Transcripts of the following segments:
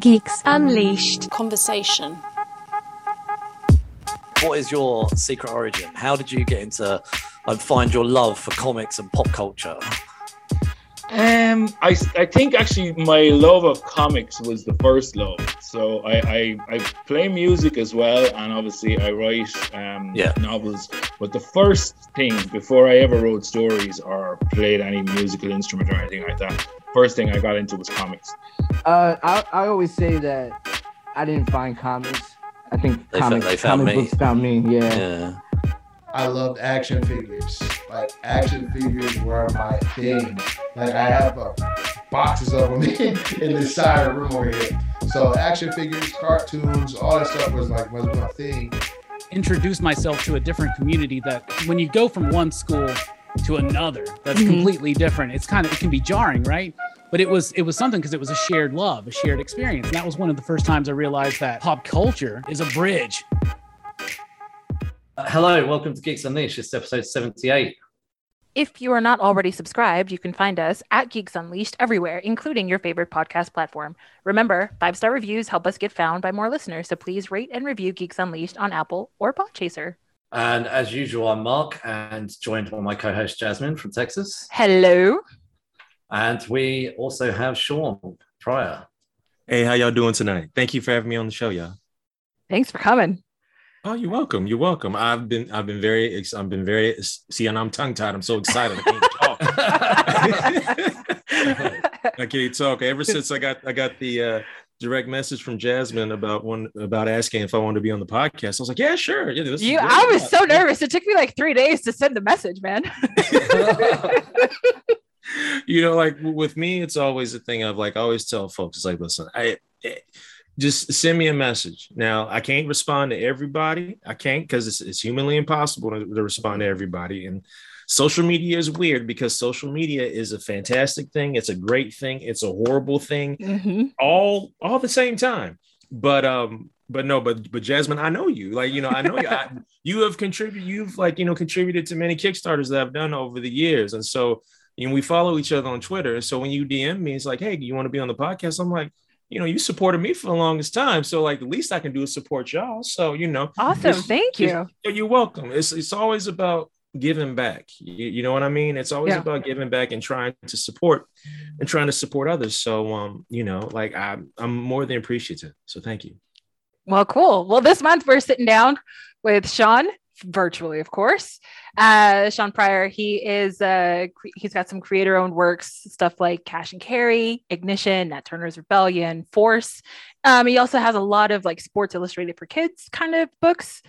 Geeks Unleashed. Conversation. What is your secret origin? How did you get into and find your love for comics and pop culture? Um, I, I think actually my love of comics was the first love. So I, I, I play music as well, and obviously I write um, Yeah. novels. But the first thing before I ever wrote stories or played any musical instrument or anything like that, first thing I got into was comics. Uh, I, I always say that I didn't find comics. I think They fo- comics, they found comic me. books found me. Yeah. Yeah. I loved action figures. Like action figures were my thing. Like I have uh, boxes of them in the side of the room over here. So action figures, cartoons, all that stuff was like was my thing. introduce myself to a different community that when you go from one school to another that's Mhm. completely different it's kind of it can be jarring right but it was it was something because it was a shared love a shared experience and that was one of the first times i realized that pop culture is a bridge Uh, hello, welcome to Geeks Unleashed. It's episode 78. If you are not already subscribed, you can find us at Geeks Unleashed everywhere, including your favorite podcast platform. Remember, five star reviews help us get found by more listeners, so please rate and review Geeks Unleashed on Apple or Podchaser. And as usual, I'm Mark and joined by my co host Jasmine from Texas. Hello. And we also have Shawn Pryor. Hey, how y'all doing tonight? Thank you for having me on the show, y'all. Thanks for coming. Oh, you're welcome. You're welcome. I've been, I've been very, ex- I've been very. See, and I'm tongue tied. I'm so excited. I can't talk. I can't talk. Ever since I got, I got the uh, direct message from Jasmine about one about asking if I wanted to be on the podcast. I was like, yeah, sure. Yeah, this You. I was so nervous. It took me like three days to send the message, man. you know, like with me, it's always a thing of like I always tell folks, it's like, listen, I eh, just send me a message. Now I can't respond to everybody. I can't because it's, it's humanly impossible to, to respond to everybody. And social media is weird because social media is a fantastic thing. It's a great thing. It's a horrible thing. Mhm. All all the same time. But um, but no, but but Jasmine, I know you. Like you know, I know you. I, you have contributed. You've like you know contributed to many Kickstarters that I've done over the years, and so you know, we follow each other on Twitter. So when you DM me, it's like, hey, do you want to be on the podcast? I'm like, you know, you supported me for the longest time. So like the least I can do is support y'all. So, you know, Awesome. Thank you. you're welcome. It's it's always about giving back. You, you know what I mean? It's always Yeah. about giving back and trying to support and trying to support others. So um, you know, like I'm I'm more than appreciative. So thank you. Well, cool. Well, this month we're sitting down with Shawn, virtually, of course. Uh, Shawn Pryor. He is uh, he's got some creator-owned works, stuff like Cash and Carry, Ignition, Nat Turner's Rebellion, Force. Um, he also has a lot of like Sports Illustrated for Kids kind of books.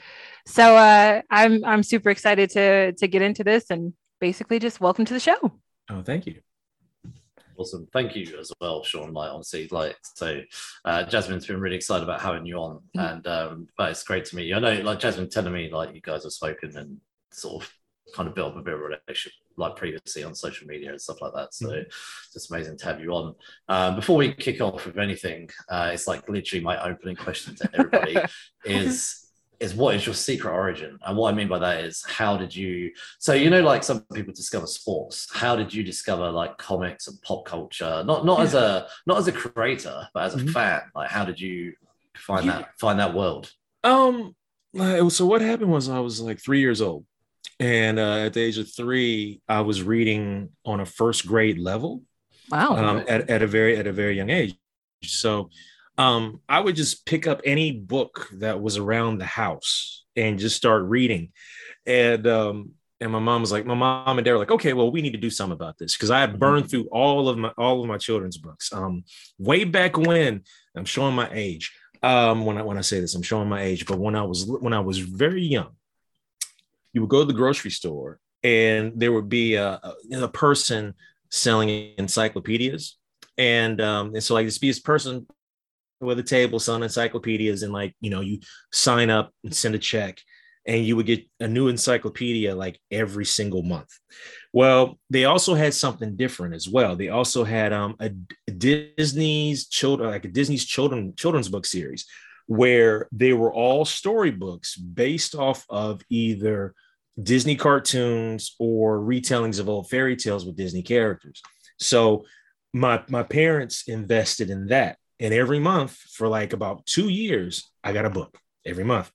So uh, I'm I'm super excited to to get into this and basically just welcome to the show. Oh, thank you. Awesome. Thank you as well, Shawn. Like, honestly, like, so uh, Jasmine's been really excited about having you on, Mhm. and um, but it's great to meet you. I know, like, Jasmine telling me, like, you guys have spoken and sort of kind of built up a bit of a relationship, like, previously on social media and stuff like that. So it's just amazing to have you on. Um, before we kick off with anything, uh, it's like literally my opening question to everybody is. Is what is your secret origin? And what I mean by that is how did you so you know like some people discover sports. How did you discover like comics and pop culture? Not not as a not as a creator, but as a Mhm. fan. Like how did you find Yeah. that find that world? Um, so what happened was I was like three years old, and uh, at the age of three, I was reading on a first grade level Wow. um, at, at a very at a very young age. So um, I would just pick up any book that was around the house and just start reading. And um, and my mom was like, my mom and dad were like, okay, well, we need to do something about this because I had burned through all of my all of my children's books. Um, way back when I'm showing my age. Um, when I when I say this, I'm showing my age. But when I was when I was very young, you would go to the grocery store and there would be a, a, a person selling encyclopedias. And um, and so like this be this person with a table selling encyclopedias, and like you know, you sign up and send a check, and you would get a new encyclopedia like every single month. Well, they also had something different as well. They also had um, a, a Disney's children, like a Disney's children children's book series, where they were all storybooks based off of either Disney cartoons or retellings of old fairy tales with Disney characters. So my my parents invested in that And every month for like about two years, I got a book every month.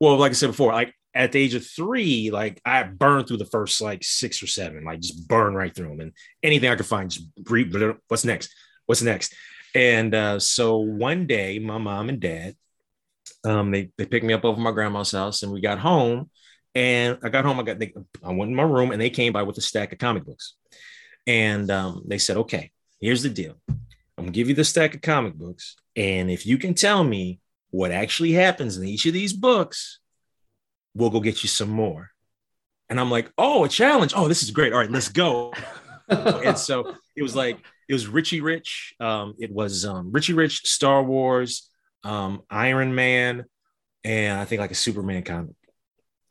Well, like I said before, like at the age of three, like I burned through the first like six or seven, like just burn right through them, and anything I could find, just read. What's next? What's next? And uh, so one day, my mom and dad, um, they they picked me up over my grandma's house, and we got home. And I got home. I got they, I went in my room, and they came by with a stack of comic books, and um, they said, "Okay, here's the deal. I'm gonna give you the stack of comic books, and if you can tell me what actually happens in each of these books, we'll go get you some more. And I'm like, oh, a challenge. Oh, this is great. All right, let's go. and so it was like, it was Richie Rich. Um, it was um, Richie Rich, Star Wars, um, Iron Man, and I think like a Superman comic.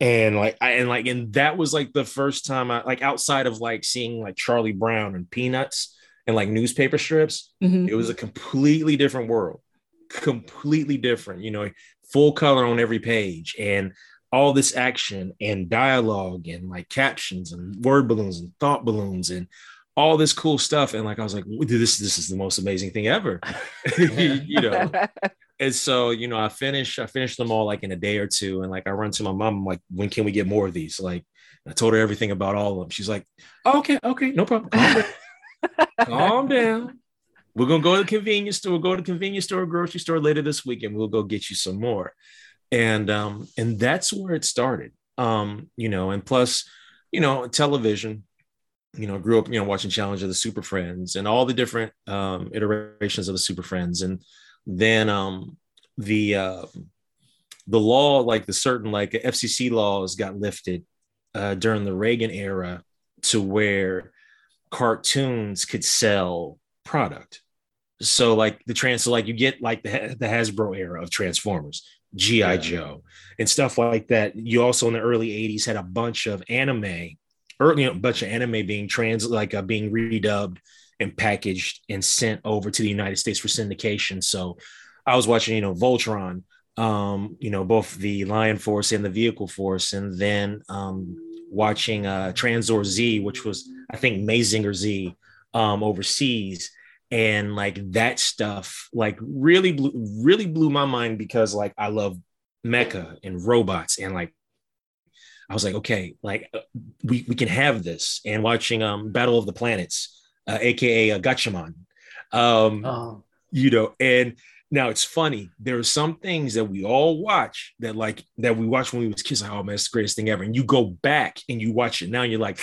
And like, I, and like, and that was like the first time I like outside of like seeing like Charlie Brown and Peanuts and like newspaper strips, Mhm. it was a completely different world, completely different. You know, full color on every page, and all this action and dialogue and like captions and word balloons and thought balloons and all this cool stuff. And like I was like, "Dude, this this is the most amazing thing ever, you know. And so you know, I finished I finished them all like in a day or two, and like I run to my mom, I'm like, when can we get more of these? Like, I told her everything about all of them. She's like, okay, okay, no problem. Calm down. We're gonna go to the convenience store, We'll go to the convenience store, grocery store later this week, and we'll go get you some more. And um, and that's where it started. Um, you know, and plus, you know, television, you know, grew up, you know, watching Challenge of the Super Friends and all the different um iterations of the Super Friends. And then um the uh the law, like the certain like FCC laws got lifted uh during the Reagan era to where cartoons could sell product. So like the trans, so like you get like the, the Hasbro era of Transformers, GI Yeah. Joe, and stuff like that. You also in the early '80s had a bunch of anime, early a bunch of anime being trans, like uh, being redubbed and packaged and sent over to the United States for syndication. So I was watching, you know, Voltron, um, you know, both the Lion Force and the Vehicle Force, and then um, watching uh, Tranzor Z, which was I think Mazinger Z um, overseas, and like that stuff, like really blew, really blew my mind because like I love mecha and robots, and like I was like, okay, like uh, we we can have this, and watching um, Battle of the Planets, uh, aka uh, Gatchaman, um, Oh, you know and now it's funny there are some things that we all watch that like that we watched when we was kids like oh man it's the greatest thing ever and you go back and you watch it now and you're like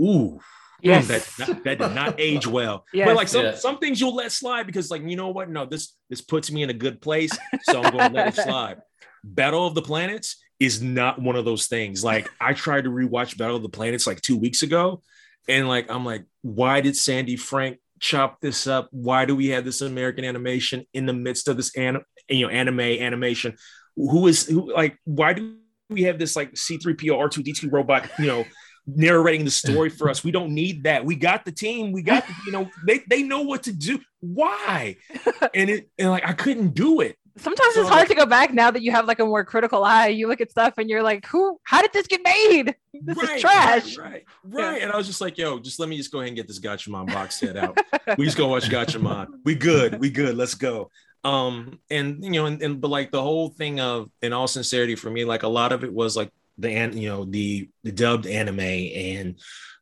ooh Yes. Oh, that, that, that did not age well Yes. but like some, Yeah. some things you'll let slide because like you know what no this this puts me in a good place so i'm going to let it slide battle of the planets is not one of those things like i tried to rewatch battle of the planets like two weeks ago and like i'm like why did sandy frank chop this up? Why do we have this american animation in the midst of this anim- you know anime animation? Who is who like why do we have this like c3po r2d2 robot you know narrating the story for us? We don't need that. We got the team. We got the, you know they they know what to do. Why? And it and like i couldn't do it Sometimes it's hard to go back now that you have like a more critical eye. You look at stuff and you're like, "Who? How did this get made? This is trash." Right, right, right. And I was just like, yo, just let me just go ahead and get this Gatchaman box set out. we just go watch Gatchaman. We good. We good. Let's go. Um, and you know, and, and but like the whole thing of in all sincerity for me, like a lot of it was like the an you know, the the dubbed anime and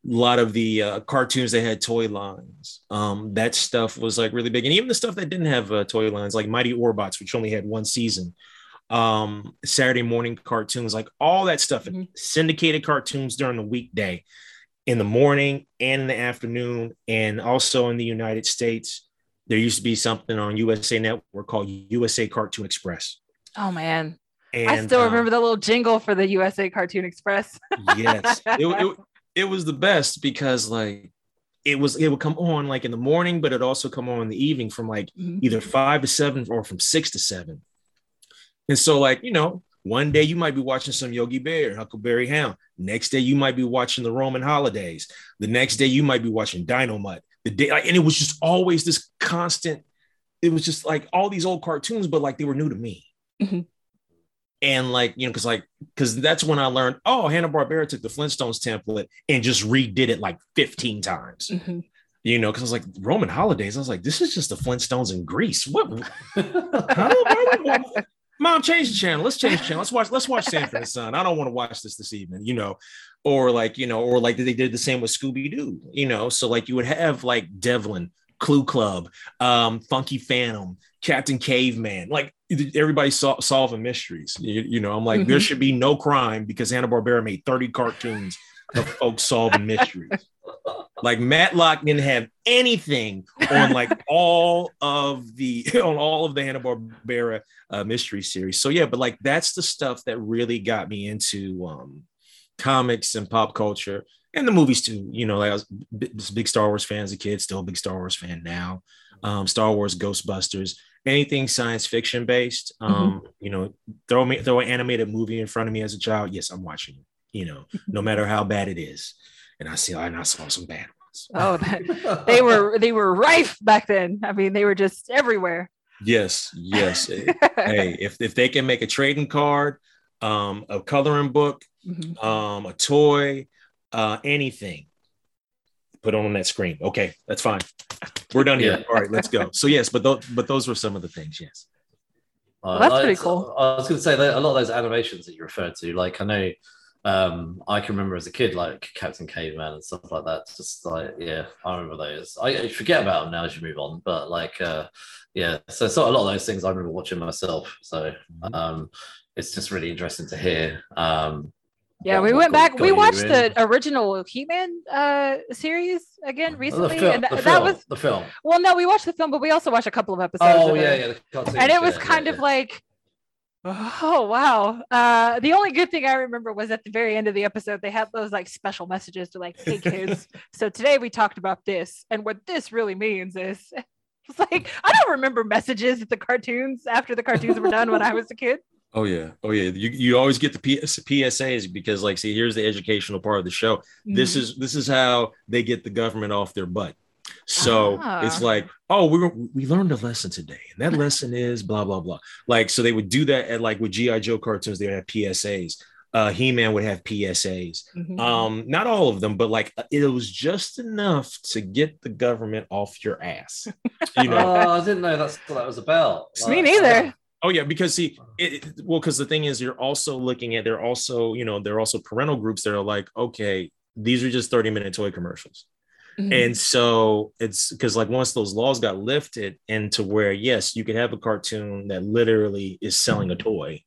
a lot of the uh, cartoons that had toy lines. Um, that stuff was like really big, and even the stuff that didn't have uh, toy lines, like Mighty Orbots, which only had one season. Um, Saturday morning cartoons, like all that stuff, Mhm. syndicated cartoons during the weekday, in the morning and in the afternoon, and also in the United States. There used to be something on USA Network called USA Cartoon Express. Oh man, And I still uh, remember the little jingle for the USA Cartoon Express. yes it, it, it was the best because like it was it would come on like in the morning but it also come on in the evening from like Mhm. either five to seven or from six to seven. And so like you know one day you might be watching some yogi bear huckleberry hound. Next day you might be watching the roman holidays. The next day you might be watching Dynomutt the day like, and it was just always this constant it was just like all these old cartoons but like they were new to me. Mhm. And like you know because like because that's when i learned oh hanna-barbera took the flintstones template and just redid it like 15 times Mhm. you know, because I was like Roman holidays. I was like, this is just the Flintstones in Greece. What? Mom, change the channel. Let's change the channel. Let's watch. Let's watch Sanford and Son. I don't want to watch this this evening. You know, or like you know, or like they did the same with Scooby Doo. You know, so like you would have like Devlin, Clue Club, um, Funky Phantom, Captain Caveman. Like everybody sol- solving mysteries. You, you know, I'm like there should be no crime because Hanna Barbera made 30 cartoons of folks solving mysteries. Like Matlock didn't have anything on like all of the on all of the Hanna Barbera uh, mystery series. So yeah, but like that's the stuff that really got me into um, comics and pop culture and the movies too. You know, like I was big Star Wars fan as a kid, still a big Star Wars fan now. Um, Star Wars, Ghostbusters, anything science fiction based. Um, You know, throw me throw an animated movie in front of me as a child. Yes, I'm watching it. You know, no matter how bad it is. And I see, and I saw some bad ones. Oh, that, they were they were rife back then. I mean, they were just everywhere. Yes, yes. hey, if if they can make a trading card, um, a coloring book, Mhm. um, a toy, uh, anything, put on that screen. Okay, that's fine. We're done here. Yeah. All right, let's go. So yes, but those but those were some of the things. Yes. Uh, that's like, pretty cool. I was going to say that a lot of those animations that you referred to, like I know, um, I can remember as a kid, like Captain Caveman and stuff like that. Just like, yeah, I remember those. I, I forget about them now as you move on, but like, uh, yeah. So, so a lot of those things I remember watching myself. So, Mm-hmm. um, it's just really interesting to hear. Um, Yeah, we went got- back. got We you watched in. the original He-Man uh, series again the, recently, fil- and the that, that film, was the film. well. No, we watched the film, but we also watched a couple of episodes. Oh of yeah, it. yeah, the and it was yeah, kind yeah, of yeah. like oh wow uh the only good thing i remember was at the very end of the episode they had those like special messages to like hey kids so today we talked about this and what this really means is it's like i don't remember messages at the cartoons after the cartoons were done when i was a kid Oh yeah, oh yeah. You, you always get the PS, PSAs because like, see, here's the educational part of the show. Mm-hmm. This is this is how they get the government off their butt. So Ah. it's like, oh, we were, we learned a lesson today, and that lesson is blah blah blah. Like, so they would do that at like with GI Joe cartoons. They would have PSAs. Uh, He Man would have PSAs. Mhm. Um, not all of them, but like it was just enough to get the government off your ass. You know, Oh, I didn't know that's what that was about. Me Like, neither. Oh yeah, because see, it, it- well, because the thing is, you're also looking at they're also, you know, they're also parental groups that are like, okay, these are just 30 minute toy commercials. Mhm. And so it's because like once those laws got lifted into where yes, you could have a cartoon that literally is selling a toy.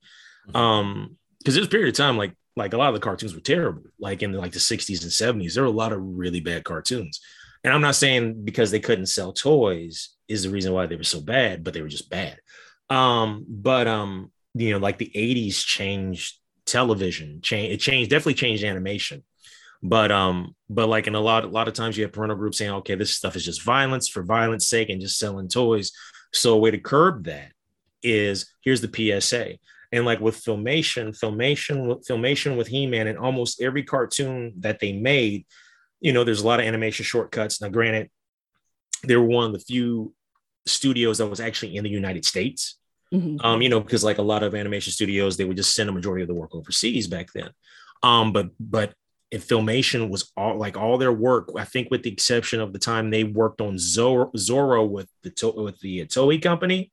Um, because there's a period of time like like a lot of the cartoons were terrible, like in like the 60s and 70s. There were a lot of really bad cartoons. And I'm not saying because they couldn't sell toys is the reason why they were so bad, but they were just bad. Um, but um, you know, like the 80s changed television, change it changed, definitely changed animation. But um, but like in a lot, a lot of times you have parental groups saying, okay, this stuff is just violence for violence sake and just selling toys. So a way to curb that is here's the PSA. And like with filmation, filmation, filmation with He-Man and almost every cartoon that they made, you know, there's a lot of animation shortcuts. Now, granted, they were one of the few studios that was actually in the United States. Mhm. Um, you know, because like a lot of animation studios, they would just send a majority of the work overseas back then. Um, but but if filmation was all like all their work, I think with the exception of the time they worked on Zorro, Zorro with the to- with the Toei company,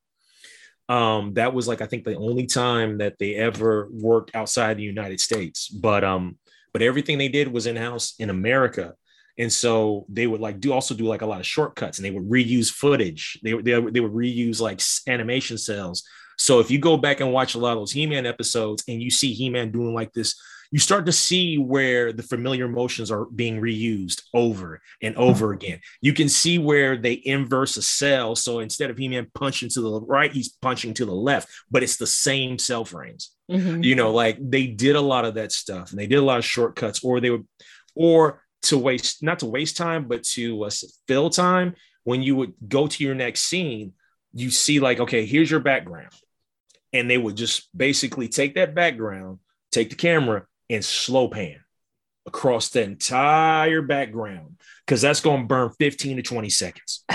um, that was like I think the only time that they ever worked outside the United States. But um, but everything they did was in house in America. And so they would like do also do like a lot of shortcuts and they would reuse footage. They, they, they would reuse like animation cells. So if you go back and watch a lot of those He-Man episodes and you see He-Man doing like this, you start to see where the familiar motions are being reused over and over again. You can see where they inverse a cell. So instead of He-Man punching to the right, he's punching to the left, but it's the same cell frames Mhm. you know like they did a lot of that stuff and they did a lot of shortcuts or they would or to waste not to waste time but to uh, fill time. When you would go to your next scene you see like okay here's your background. And they would just basically take that background take the camera and slow pan across the entire background because that's going to burn 15 to 20 seconds.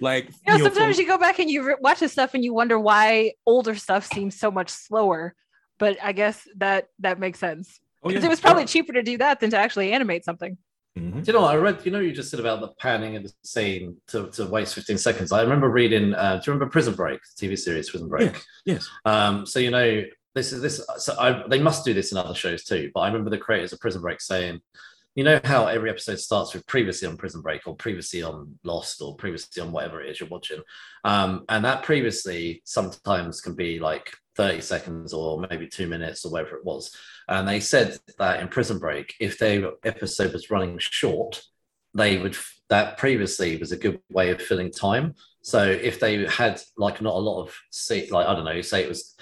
Like You know, you know, sometimes from- you go back and you re- watch this stuff and you wonder why older stuff seems so much slower. But I guess that that makes sense Oh, because yeah. it was probably cheaper to do that than to actually animate something. Mhm. Do you know what I read? You know, you just said about the panning of the scene to, to waste 15 seconds. I remember reading, uh, do you remember Prison Break, the TV series Prison Break? Yes, yes. Um, so, you know, this is this. So I, they must do this in other shows too. But I remember the creators of Prison Break saying, you know, how every episode starts with previously on Prison Break or previously on Lost or previously on whatever it is you're watching. Um, and that previously sometimes can be like 30 seconds or maybe two minutes or whatever it was. And they said that in Prison Break, if their episode was running short, they would that previously was a good way of filling time. So if they had like not a lot of see like I don't know, you say it was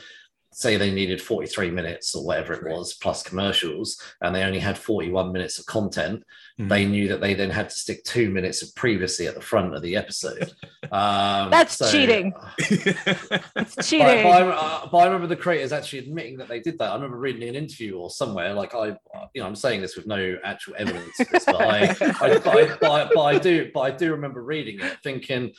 say they needed 43 minutes or whatever it was plus commercials and they only had 41 minutes of content Mhm. they knew that they then had to stick two minutes of previously at the front of the episode um, That's so- cheating. It's cheating. but I, uh, but I remember the creators actually admitting that they did that. I remember reading an interview or somewhere, like I, you know, I'm saying this with no actual evidence this, but I, I, but I, but I, but I do, but I do remember reading it, thinking,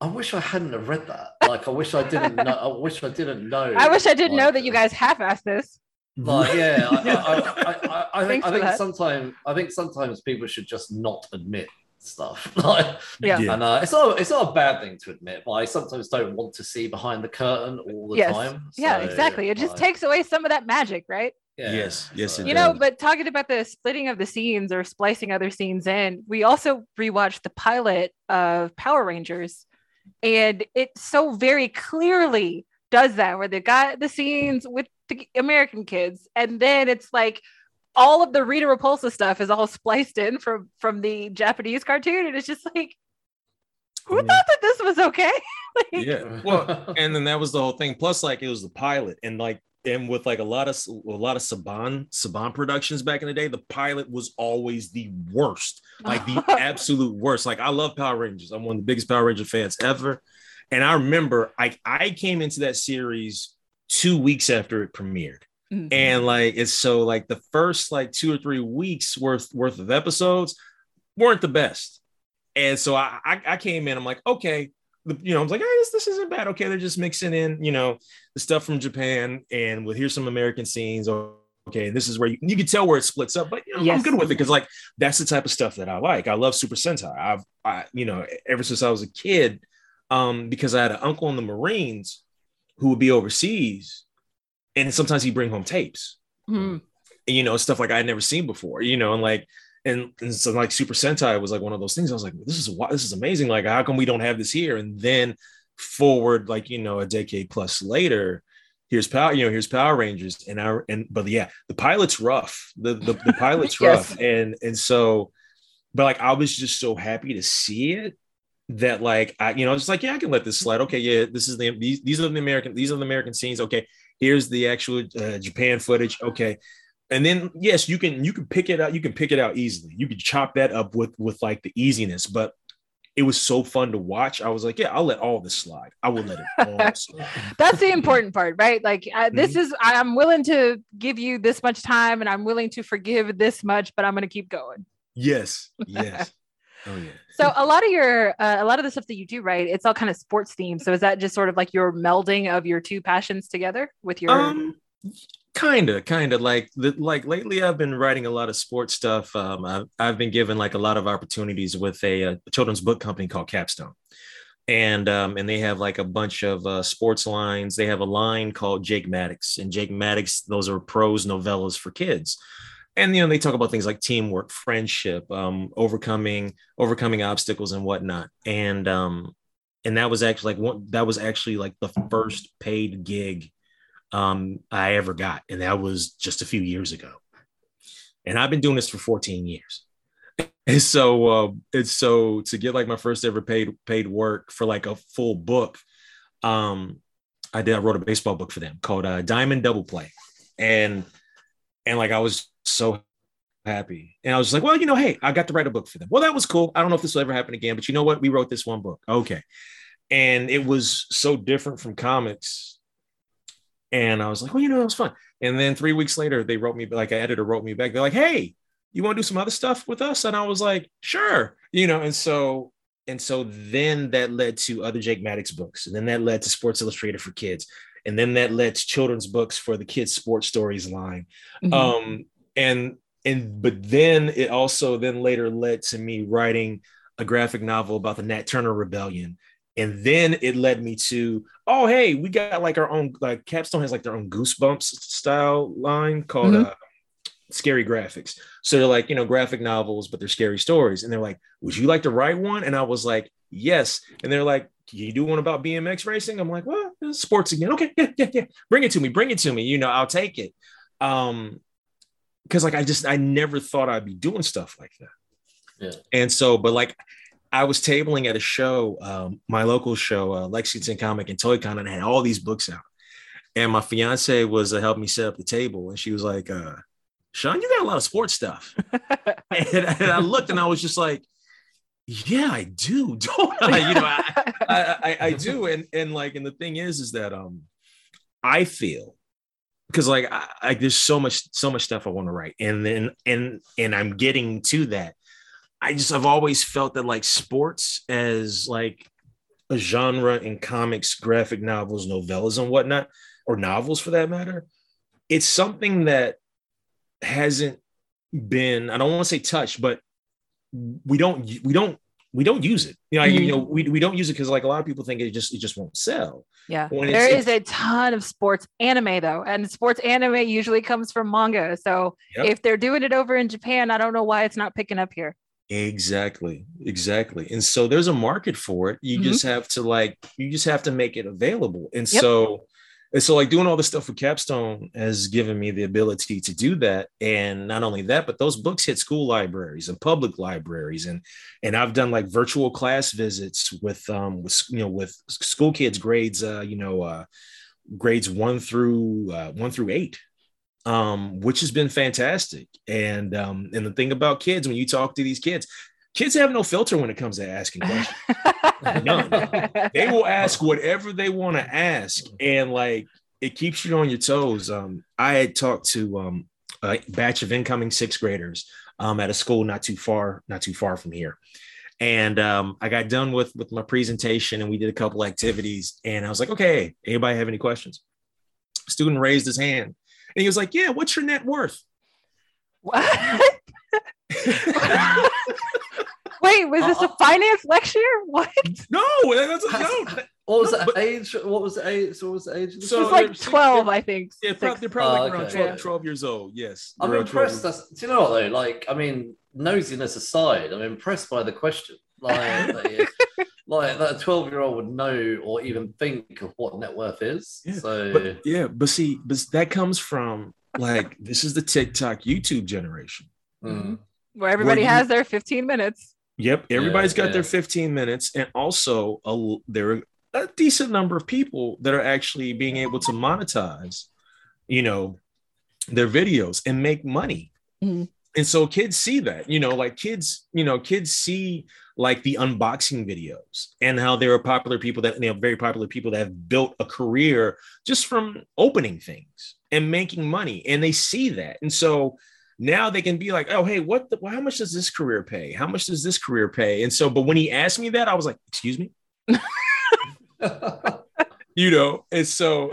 I wish I hadn't have read that. Like, I wish I didn't know. I wish I didn't know. I wish I didn't know that you guys half-assed this. Like, yeah, I, I, I, I, I think, I think sometimes, I think sometimes people should just not admit stuff. like, Yeah. Yeah. and uh, it's not, it's not a bad thing to admit, but I sometimes don't want to see behind the curtain all the Yes. time. Yeah, exactly. It just like, takes away some of that magic, right? yeah, Yes, yes, so- You know, does. but talking about the splitting of the scenes or splicing other scenes in, we also rewatched the pilot of Power Rangers, and it so very clearly does that, where they got the scenes with the American kids, and then it's like all of the Rita Repulsa stuff is all spliced in from from the Japanese cartoon, and it's just like, who I mean- thought that this was okay? Like, yeah. Well, and then that was the whole thing. Plus, like it was the pilot, and like and with like a lot of a lot of Saban Saban productions back in the day, the pilot was always the worst, like the absolute worst. Like I love Power Rangers. I'm one of the biggest Power Ranger fans ever, and I remember I I came into that series two weeks after it premiered. Mhm. and like it's so like the first like two or three weeks worth worth of episodes weren't the best and so i i, I came in i'm like okay the, you know i was like hey, this, this isn't bad. Okay they're just mixing in you know the stuff from japan and we'll hear some american scenes. Okay this is where you, you can tell where it splits up but you know, i'm good with it because like that's the type of stuff that i like. I love super sentai. I've i you know ever since i was a kid um because i had an uncle in the marines who would be overseas and sometimes he'd bring home tapes. Mhm. you know, stuff like I had never seen before, you know, and like, and, and so like Super Sentai was like one of those things. I was like, this is why this is amazing. Like, how come we don't have this here? And then forward, like, you know, a decade plus later, here's power, you know, here's Power Rangers. And our and but yeah, the pilot's rough. The the, the pilot's Yes. rough. And and so, but like I was just so happy to see it that like I, you know, just like, yeah, I can let this slide. Okay, yeah, this is the these, these are the American, these are the American scenes. Okay, here's the actual uh, Japan footage. Okay and then yes you can you can pick it out you can pick it out easily. You can chop that up with with like the easiness but it was so fun to watch. I was like yeah i'll let all this slide. I will let it all slide. That's the important part right? Like this Mm-hmm. is i'm willing to give you this much time and i'm willing to forgive this much but i'm going to keep going. Yes yes. Oh yeah. So a lot of your uh, a lot of the stuff that you do right it's all kind of sports themed. So is that just sort of like your melding of your two passions together with your um kind of kind of like like lately i've been writing a lot of sports stuff um I've, I've been given like a lot of opportunities with a, uh children's book company called capstone. And um and they have like a bunch of uh, sports lines. They have a line called jake maddox and jake maddox those are prose novellas for kids. And you know they talk about things like teamwork friendship um overcoming overcoming obstacles and whatnot. And um and that was actually like one that was actually like the first paid gig um, I ever got, and that was just a few years ago. And I've been doing this for 14 years. And so, uh, and so to get like my first ever paid paid work for like a full book, um, I did. I wrote a baseball book for them called uh, Diamond Double Play, and and like I was so happy, and I was like, well, you know, hey, I got to write a book for them. Well, that was cool. I don't know if this will ever happen again, but you know what? We wrote this one book, okay, and it was so different from comics and I was like, well, you know, that was fun. And then three weeks later, they wrote me like an editor wrote me back. They're like, hey, you want to do some other stuff with us? And I was like, sure, you know. And so and so then that led to other Jake Maddox books, and then that led to Sports Illustrated for kids, and then that led to children's books for the kids' sports stories line. Mhm. Um, and and but then it also then later led to me writing a graphic novel about the Nat Turner Rebellion. And then it led me to, oh, hey, we got like our own, like Capstone has like their own Goosebumps style line called Mhm. uh, Scary Graphics. So they're like, you know, graphic novels, but they're scary stories. And they're like, would you like to write one? And I was like, yes. And they're like, can you do one about BMX racing? I'm like, well, sports again. Okay, yeah, yeah, yeah. Bring it to me. Bring it to me. You know, I'll take it. Um, because like I just I never thought I'd be doing stuff like that. Yeah. And so, but like I was tabling at a show, um, my local show, uh, Lexington Comic and Toy Con, and I had all these books out. And my fiance was uh, helping me set up the table, and she was like, uh, "Shawn, you got a lot of sports stuff." and, and I looked, and I was just like, "Yeah, I do, don't I? You know, I, I, I, I do." And and like, and the thing is, is that um, I feel because like I, I there's so much so much stuff I want to write, and then and and I'm getting to that. I just I've always felt that like sports as like a genre in comics, graphic novels, novellas, and whatnot, or novels for that matter, it's something that hasn't been I don't want to say touched, but we don't we don't we don't use it. You know, you mm-hmm. know we, we don't use it because like a lot of people think it just it just won't sell. Yeah. When There is a ton of sports anime though, and sports anime usually comes from manga. So Yep. if they're doing it over in Japan, I don't know why it's not picking up here. Exactly, exactly. And so there's a market for it. You Mhm. just have to like you just have to make it available. And Yep. so and so like doing all this stuff with Capstone has given me the ability to do that. And not only that, but those books hit school libraries and public libraries. And and I've done like virtual class visits with um with you know with school kids grades uh you know uh grades one through uh, one through eight um, which has been fantastic. And um, and the thing about kids, when you talk to these kids, kids have no filter when it comes to asking questions. None. they will ask whatever they want to ask, and like it keeps you on your toes. Um, I had talked to um, a batch of incoming sixth graders um, at a school not too far, not too far from here. And um, I got done with with my presentation, and we did a couple activities. And I was like, "Okay, anybody have any questions?" Student raised his hand, and he was like, "Yeah, what's your net worth?" What? Wait, was this a Uh-uh. finance lecture? What? no, that's no. What was the But- age? What was the age? So what was the age? Of the So- It's like they're six- 12, I think. Yeah, Six. they're probably Oh, like around okay. 12, 12 years old. Yes. I'm Around 12 impressed. That's, do you know what though? Like, I mean, nosiness aside, I'm impressed by the question. Like, like, like that a 12 year old would know or even think of what net worth is. Yeah, so But yeah, but see, but that comes from like this is the TikTok YouTube generation. mm, Where everybody you- has their 15 minutes. Yep, everybody's got yeah. their 15 minutes, and also a, l- there are a decent number of people that are actually being able to monetize, you know, their videos and make money. Mhm. And so kids see that, you know, like kids, you know, kids see like the unboxing videos and how there are popular people that, you know, very popular people that have built a career just from opening things and making money. And they see that. And so now they can be like, oh, hey, what the, well, how much does this career pay? How much does this career pay? And so, but when he asked me that, I was like, excuse me, you know, and so,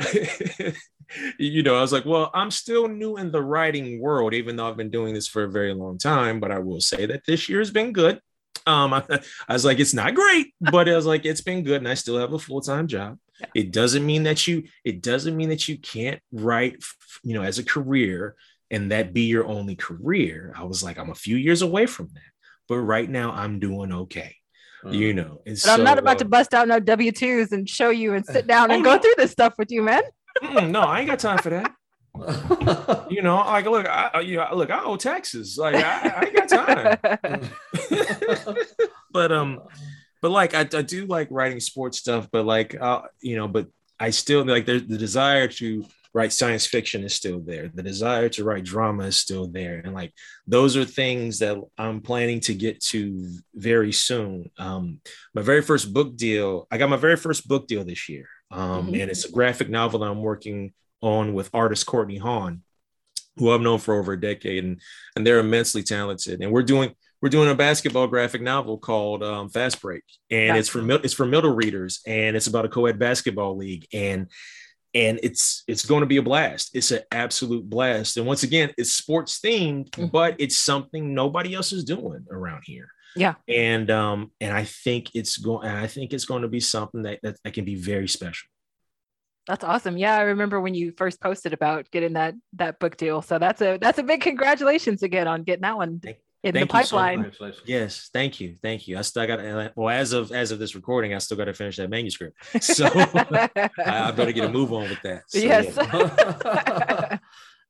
you know, I was like, well, I'm still new in the writing world, even though I've been doing this for a very long time. But I will say that this year has been good. Um, I, I was like, it's not great, but I was like, it's been good, and I still have a full time job. It doesn't mean that you, it doesn't mean that you can't write, you know, as a career and that be your only career. I was like, I'm a few years away from that, but right now I'm doing okay, mm. you know. And But I'm not so, about to uh, bust out no W 2s and show you and sit down and Oh, go no. through this stuff with you, man. No, I ain't got time for that. You know, like look, I I- you know, look, I owe taxes. Like I, I ain't got time. but um, but like I, I do like writing sports stuff. But like uh, you know, but I still like there's the desire to write science fiction is still there. The desire to write drama is still there, and like those are things that I'm planning to get to very soon. Um, my very first book deal, I got my very first book deal this year, um, Mhm. and it's a graphic novel that I'm working on with artist Courtney Hahn, who I've known for over a decade, and and they're immensely talented. And we're doing we're doing a basketball graphic novel called um, Fast Break, and it's for it's for middle readers, and it's about a co-ed basketball league. And and it's it's going to be a blast. It's an absolute blast. And once again, it's sports themed, Mhm. but it's something nobody else is doing around here. Yeah. And um and I think it's going I think it's going to be something that, that that can be very special. That's awesome. Yeah, I remember when you first posted about getting that that book deal. So that's a that's a big congratulations again on getting that one Thank- in the thank so pipeline. Congratulations. Yes, thank you, thank you. I still got well as of as of this recording, I still got to finish that manuscript. So I, I better get a move on with that. So, Yes. yeah.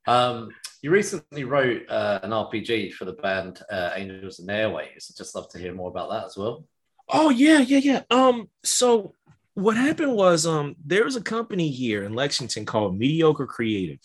um, you recently wrote uh, an RPG for the band uh, Angels and Airways. I'd just love to hear more about that as well. Oh yeah, yeah, yeah. Um, so what happened was um there was a company here in Lexington called Mediocre Creative.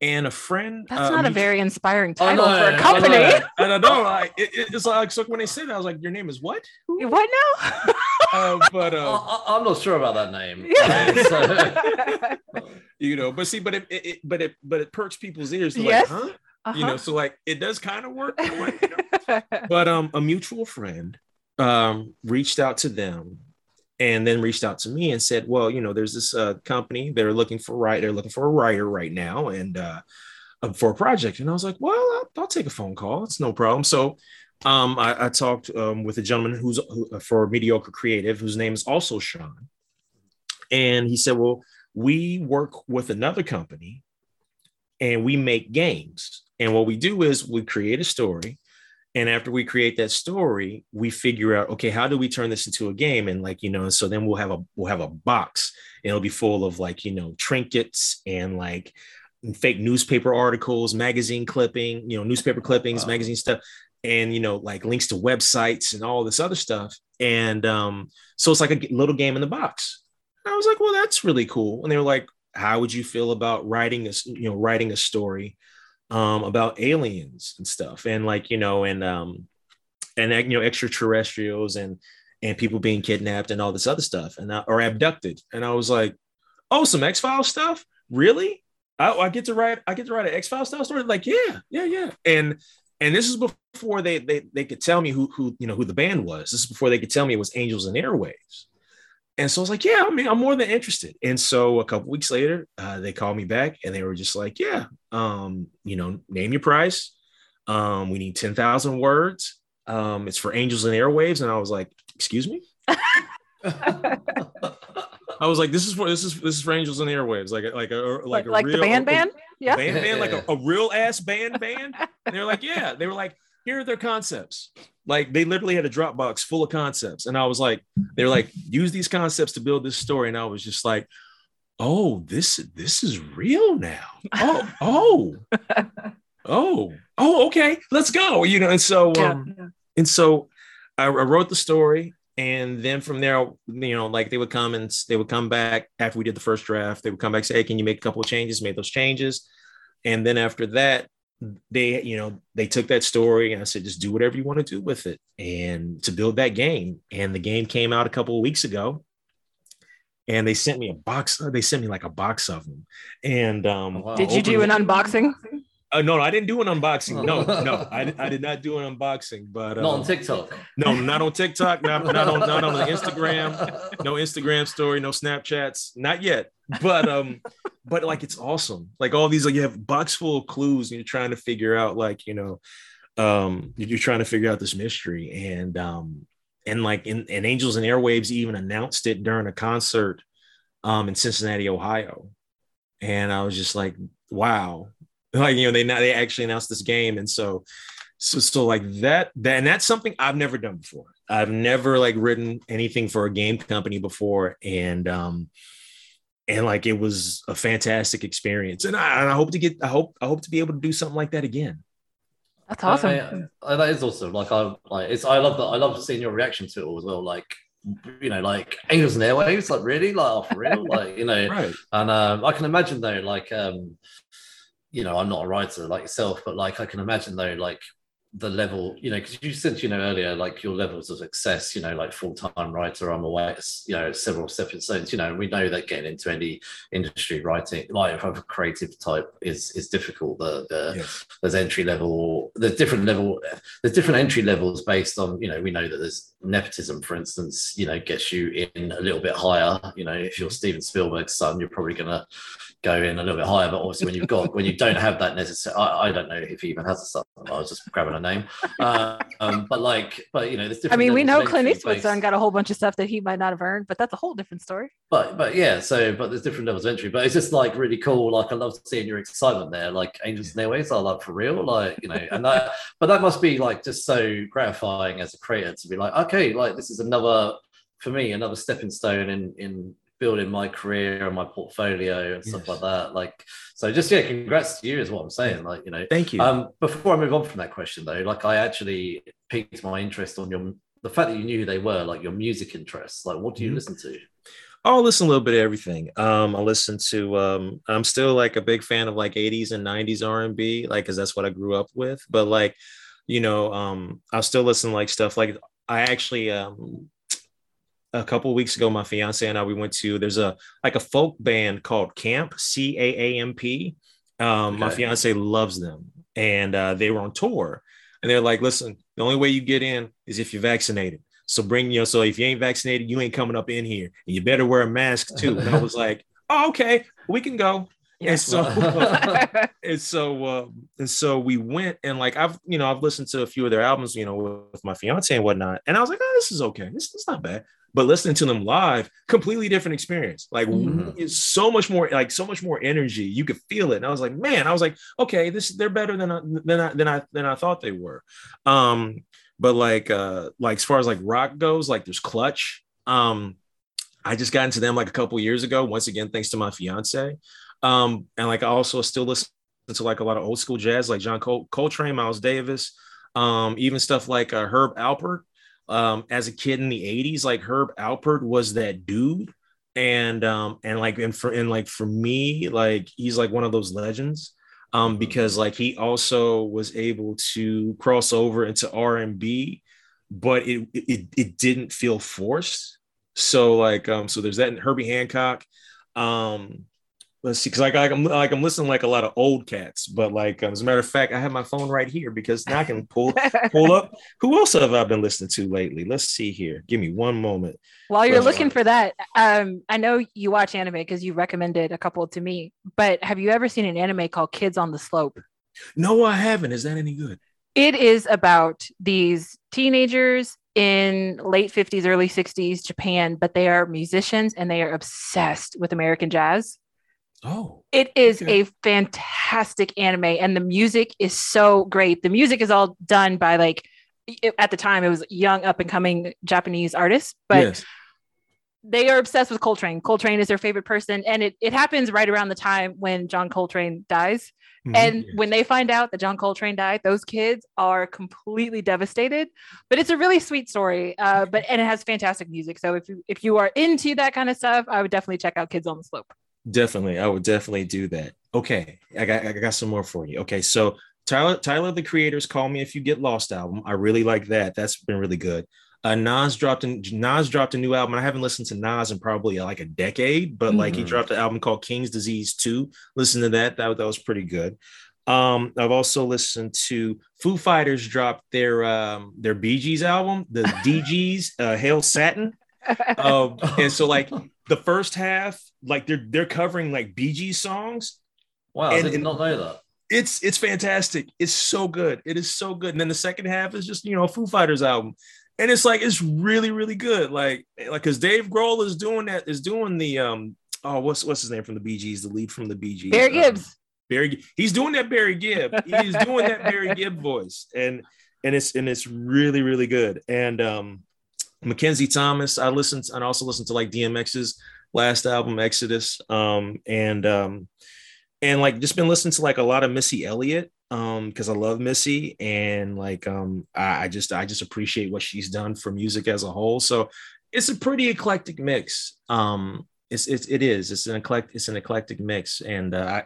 And a friend That's uh, not a very inspiring title no, for a no, company. no. I don't know. I, it, it- it's like so when they said that, I was like, "Your name is what?" What now? Uh, but I, uh, I, I'm not sure about that name. Yeah. So- you know, but see, but it, it, it but it but it perks people's ears. They're Yes. like, huh? Uh-huh. You know, so like it does kind of work. I'm like, you know. but um a mutual friend um reached out to them and then reached out to me and said well you know there's this uh company they're looking for right they're looking for a writer right now and uh uh, for a project and i was like well i'll, I'll take a phone call it's no problem so um i, I talked um, with a gentleman who's who, uh, for mediocre creative whose name is also sean. And he said well we work with another company and we make games. And what we do is we create a story. And after we create that story we figure out okay how do we turn this into a game? And like you know so then we'll have a we'll have a box. And it'll be full of like you know trinkets and like fake newspaper articles magazine clipping you know newspaper clippings Wow. magazine stuff and you know like links to websites and all this other stuff and um so it's like a little game in the box and i was like well that's really cool and they were like how would you feel about writing this you know writing a story um, about aliens and stuff, and like you know, and um, and you know, extraterrestrials and and people being kidnapped and all this other stuff, and I, or abducted. And I was like, oh, some X Files stuff, really? I, I get to write, I get to write an X Files style story. Like, yeah, yeah, yeah. And and this is before they they they could tell me who who you know who the band was. This is before they could tell me it was Angels and Airwaves. And so I was like, yeah, I mean, I'm more than interested. And so a couple weeks later, uh, they called me back and they were just like, yeah, um, you know, name your price. Um, we need 10,000 words. Um, it's for angels and airwaves. And I was like, excuse me? I was like, this is for this is this is for angels and airwaves, like a like a like like a like real the band band. Yeah. band band, like a, a real ass band band. And they're like, yeah. They were like, here are their concepts. Like they literally had a Dropbox full of concepts. And I was like, they're like, use these concepts to build this story. And I was just like, oh, this this is real now. Oh, oh, oh, oh, okay, let's go. You know, and so Yeah. um, and so I, I wrote the story. And then from there, you know, like they would come and they would come back after we did the first draft. They would come back and say, "Hey, can you make a couple of changes?" Made those changes, and then after that, they, you know, they took that story and I said, "Just do whatever you want to do with it," and to build that game. And the game came out a couple of weeks ago, and they sent me a box. They sent me like a box of them, and um, Did you do an unboxing? Uh, no, no, I didn't do an unboxing. No, no, I, I did not do an unboxing. But Not on TikTok. no, not on TikTok, not, not on not on the Instagram, no Instagram story, no Snapchats, not yet. But um, but like it's awesome. Like all these, like you have box full of clues, and you're trying to figure out, like you know, um, you're trying to figure out this mystery, and um, and like in and Angels and Airwaves even announced it during a concert, um, in Cincinnati, Ohio, and I was just like, wow, like you know, they now they actually announced this game, and so so so like that that and that's something I've never done before. I've never like written anything for a game company before, and um and like it was a fantastic experience, and I, and I hope to get I hope I hope to be able to do something like that again. That's awesome. I- I- that is awesome. Like I like it's I love that I love seeing your reaction to it all as well. Like you know, like Angels and Airwaves, like really, like oh, for real, like you know, Right. and um, I can imagine though, like um, you know, I'm not a writer like yourself, but like I can imagine though, like the level, you know, because you said, you know, earlier, like your levels of success, you know, like full time writer, I'm aware, you know, several stepping stones, you know, and we know that getting into any industry writing, like of a creative type, is is difficult. The, the Yes. there's entry level, there's different level, there's different entry levels based on, you know, we know that there's nepotism, for instance, you know, gets you in a little bit higher. You know, if you're mm-hmm. Steven Spielberg's son, you're probably gonna go in a little bit higher. But obviously, when you've got when you don't have that necessary, I, I don't know if he even has a son. I was just grabbing a name. Uh, um, but like, but you know, there's different. I mean, we know Clint Eastwood's got a whole bunch of stuff that he might not have earned, but that's a whole different story. but but yeah, so but there's different levels of entry. But it's just like really cool. Like I love seeing your excitement there. Like Angels and Airways, I like for real. Like you know, and that but that must be like just so gratifying as a creator to be like, okay, like this is another for me another stepping stone in in building my career and my portfolio and stuff like that. Like so, just yeah, congrats to you is what I'm saying. Like you know, Thank you. um, before I move on from that question, though, like I actually piqued my interest on your the fact that you knew who they were, like your music interests. Like, what do you Mhm. listen to? I'll listen a little bit of everything. Um, I listen to. Um, I'm still like a big fan of like 80s and 90s R&B, like because that's what I grew up with. But like, you know, um, I'll still listen to, like stuff like I actually um, a couple of weeks ago, my fiance and I we went to. There's a like a folk band called Camp C A A M P. Um, My fiance loves them, and uh, they were on tour, and they're like, "Listen, the only way you get in is if you're vaccinated." So bring you know, so if you ain't vaccinated, you ain't coming up in here, and you better wear a mask too. And I was like, oh, okay, we can go. And so, and so, uh, and so we went, and like I've, you know, I've listened to a few of their albums, you know, with my fiance and whatnot, and I was like, oh, this is okay, this is not bad. But listening to them live, completely different experience. Like Mhm. so much more, like so much more energy. You could feel it, and I was like, man, I was like, okay, this they're better than I, than I than I than I thought they were. Um, but like uh like as far as like rock goes like there's clutch um i just got into them like a couple years ago once again thanks to my fiance um and like i also still listen to like a lot of old school jazz like john Col- coltrane miles davis um even stuff like uh, herb alpert um as a kid in the 80s like herb alpert was that dude and um and like and for and like for me like he's like one of those legends um, because like he also was able to cross over into R and B, but it, it it didn't feel forced. So like um, so there's that in Herbie Hancock. Um, let's see, because like, like I'm like I'm listening like a lot of old cats, but like um, as a matter of fact, I have my phone right here because now I can pull pull up. Who else have I been listening to lately? Let's see here. Give me one moment. While you're looking for that, um, I know you watch anime because you recommended a couple to me, but have you ever seen an anime called Kids on the Slope? No, I haven't. Is that any good? It is about these teenagers in late 50s, early 60s Japan, but they are musicians and they are obsessed with American jazz. Oh, It is Okay. a fantastic anime, and the music is so great. The music is all done by like it- at the time it was young up and coming Japanese artists, but yes. they are obsessed with Coltrane. Coltrane is their favorite person, and it, it happens right around the time when John Coltrane dies. Mhm. And when they find out that John Coltrane died, those kids are completely devastated. But it's a really sweet story. Uh, but and it has fantastic music. So if you if you are into that kind of stuff, I would definitely check out Kids on the Slope. Definitely, I would definitely do that. Okay, I got I got some more for you. Okay, so Tyler Tyler the Creator's "Call Me If You Get Lost" album. I really like that. That's been really good. Uh, Nas dropped a Nas dropped a new album. I haven't listened to Nas in probably like a decade, but like he Mhm. dropped an album called King's Disease Two. Listen to that. That that was pretty good. Um, I've also listened to Foo Fighters dropped their um their Bee Gees album, the Dee Gees, uh, Hail Satin. Um, and so like the first half, like they're they're covering like Bee Gees songs. wow, I did not know that. It's it's fantastic. It's so good. It is so good. And then the second half is just you know a Foo Fighters album, and it's like it's really really good. Like like because Dave Grohl is doing that is doing the um oh what's what's his name from the Bee Gees the lead from the Bee Gees Barry Um, Gibbs. Barry he's doing that Barry Gibb. He's doing that Barry Gibb voice, and and it's and it's really really good. And um Mackenzie Thomas, I listened and also listened to like DMX's last album Exodus, um and um and like just been listening to like a lot of Missy Elliott um because I love Missy and like um I, I just I just appreciate what she's done for music as a whole. So it's a pretty eclectic mix. Um it's it's it is it's an eclectic it's an eclectic mix and uh, I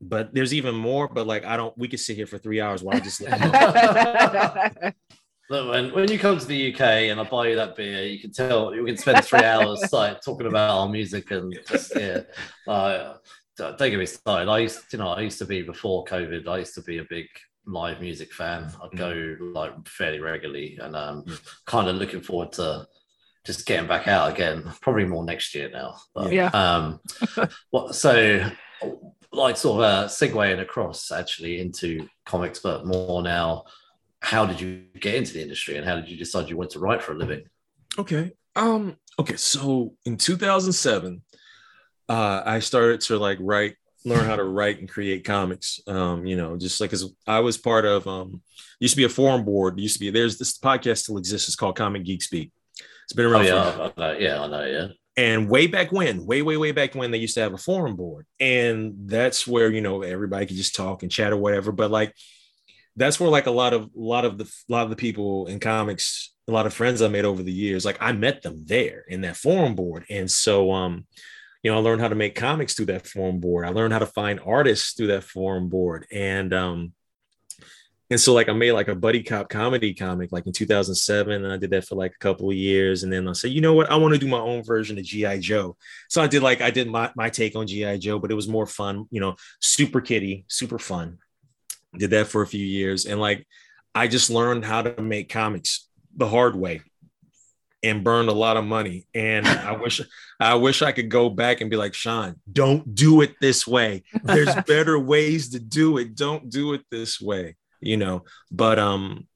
but there's even more. But like, I don't. We could sit here for three hours while I just. Let you know. Look, when, when you come to the UK and I buy you that beer, you can tell we can spend three hours like talking about our music and just yeah. Uh, don't get me started. I used, you know, I used to be before COVID. I used to be a big live music fan. I'd go like fairly regularly, and um, kind of looking forward to just getting back out again. Probably more next year now. But, Yeah. Um, what so like sort of a uh, segueing across actually into comics, but more now. How did you get into the industry, and how did you decide you wanted to write for a living? Okay. Um. Okay. So in 2007, uh, I started to like write, learn how to write and create comics. Um. You know, just like as I was part of um, used to be a forum board. Used to be there's this podcast still exists. It's called Comic Geek Speak. It's been Oh around. yeah, for, I, I know, yeah, I know, yeah. and way back when, way way way back when, they used to have a forum board, and that's where you know everybody could just talk and chat or whatever. But like that's where like a lot of a lot of the a lot of the people in comics a lot of friends i made over the years like i met them there in that forum board. And so um you know i learned how to make comics through that forum board. I learned how to find artists through that forum board. And um and so like i made like a buddy cop comedy comic like in 2007 and i did that for like a couple of years. And then i said you know what? I want to do my own version of gi joe. So i did like i did my, my take on gi joe but it was more fun you know super kitty super fun did that for a few years. And like i just learned how to make comics the hard way and burned a lot of money. And i wish i wish i could go back and be like Shawn don't do it this way. There's better ways to do it. Don't do it this way you know? But um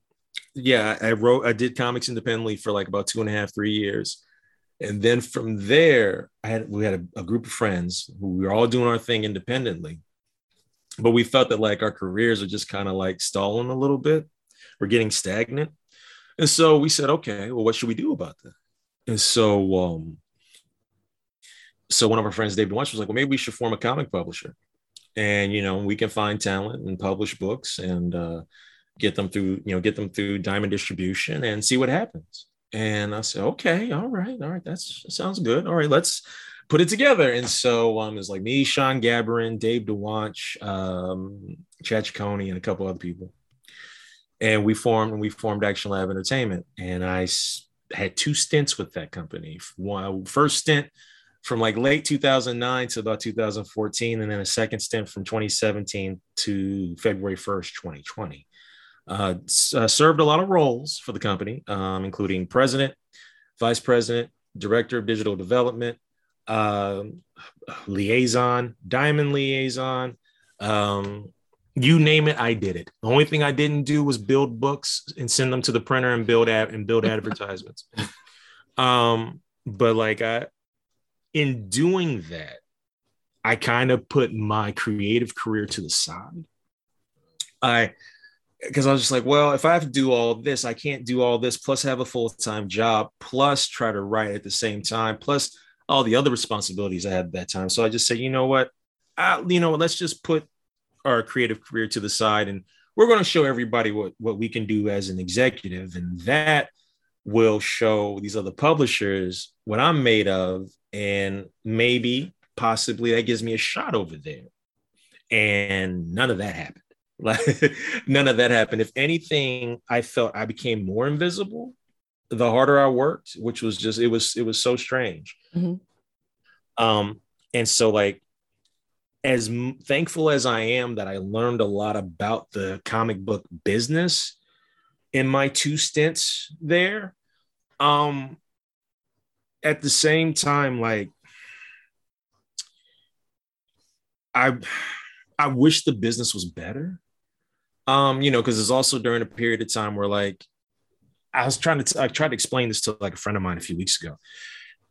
yeah i wrote i did comics independently for like about two and a half three years. And then from there i had we had a, a group of friends who we were all doing our thing independently but we felt that like our careers are just kind of like stalling a little bit. We're getting stagnant. And so we said okay well what should we do about that? And so um so one of our friends david Dwonch was like well maybe we should form a comic publisher and you know we can find talent and publish books and uh get them through you know get them through diamond distribution and see what happens. And i said okay all right all right that's that sounds good. All right let's put it together. And so um, it's like me, Shawn Gabborin, Dave Dwonch, um, Chad Cicconi, and a couple other people. And we formed and we formed Action Lab Entertainment. And I had two stints with that company. One first stint from like late 2009 to about 2014, and then a second stint from 2017 to February 1st, 2020. Uh, uh, served a lot of roles for the company, um, including president, vice president, director of digital development, um, liaison, diamond liaison. Um, you name it, I did it. The only thing I didn't do was build books and send them to the printer and build ad and build advertisements. Um, but like I, in doing that, I kind of put my creative career to the side. I because I was just like, well, if I have to do all this, I can't do all this, plus have a full time job, plus try to write at the same time, plus all the other responsibilities I had at that time. So I just said, you know what, I, you know, let's just put our creative career to the side, and we're going to show everybody what what we can do as an executive, and that will show these other publishers what I'm made of, and maybe possibly that gives me a shot over there. And none of that happened. Like none of that happened. If anything, I felt I became more invisible the harder I worked, which was just it was it was so strange. Mhm. Um, and so like as m- thankful as I am that I learned a lot about the comic book business in my two stints there. Um, at the same time, like I I wish the business was better. Um, you know, because it's also during a period of time where like I was trying to I tried to explain this to like a friend of mine a few weeks ago.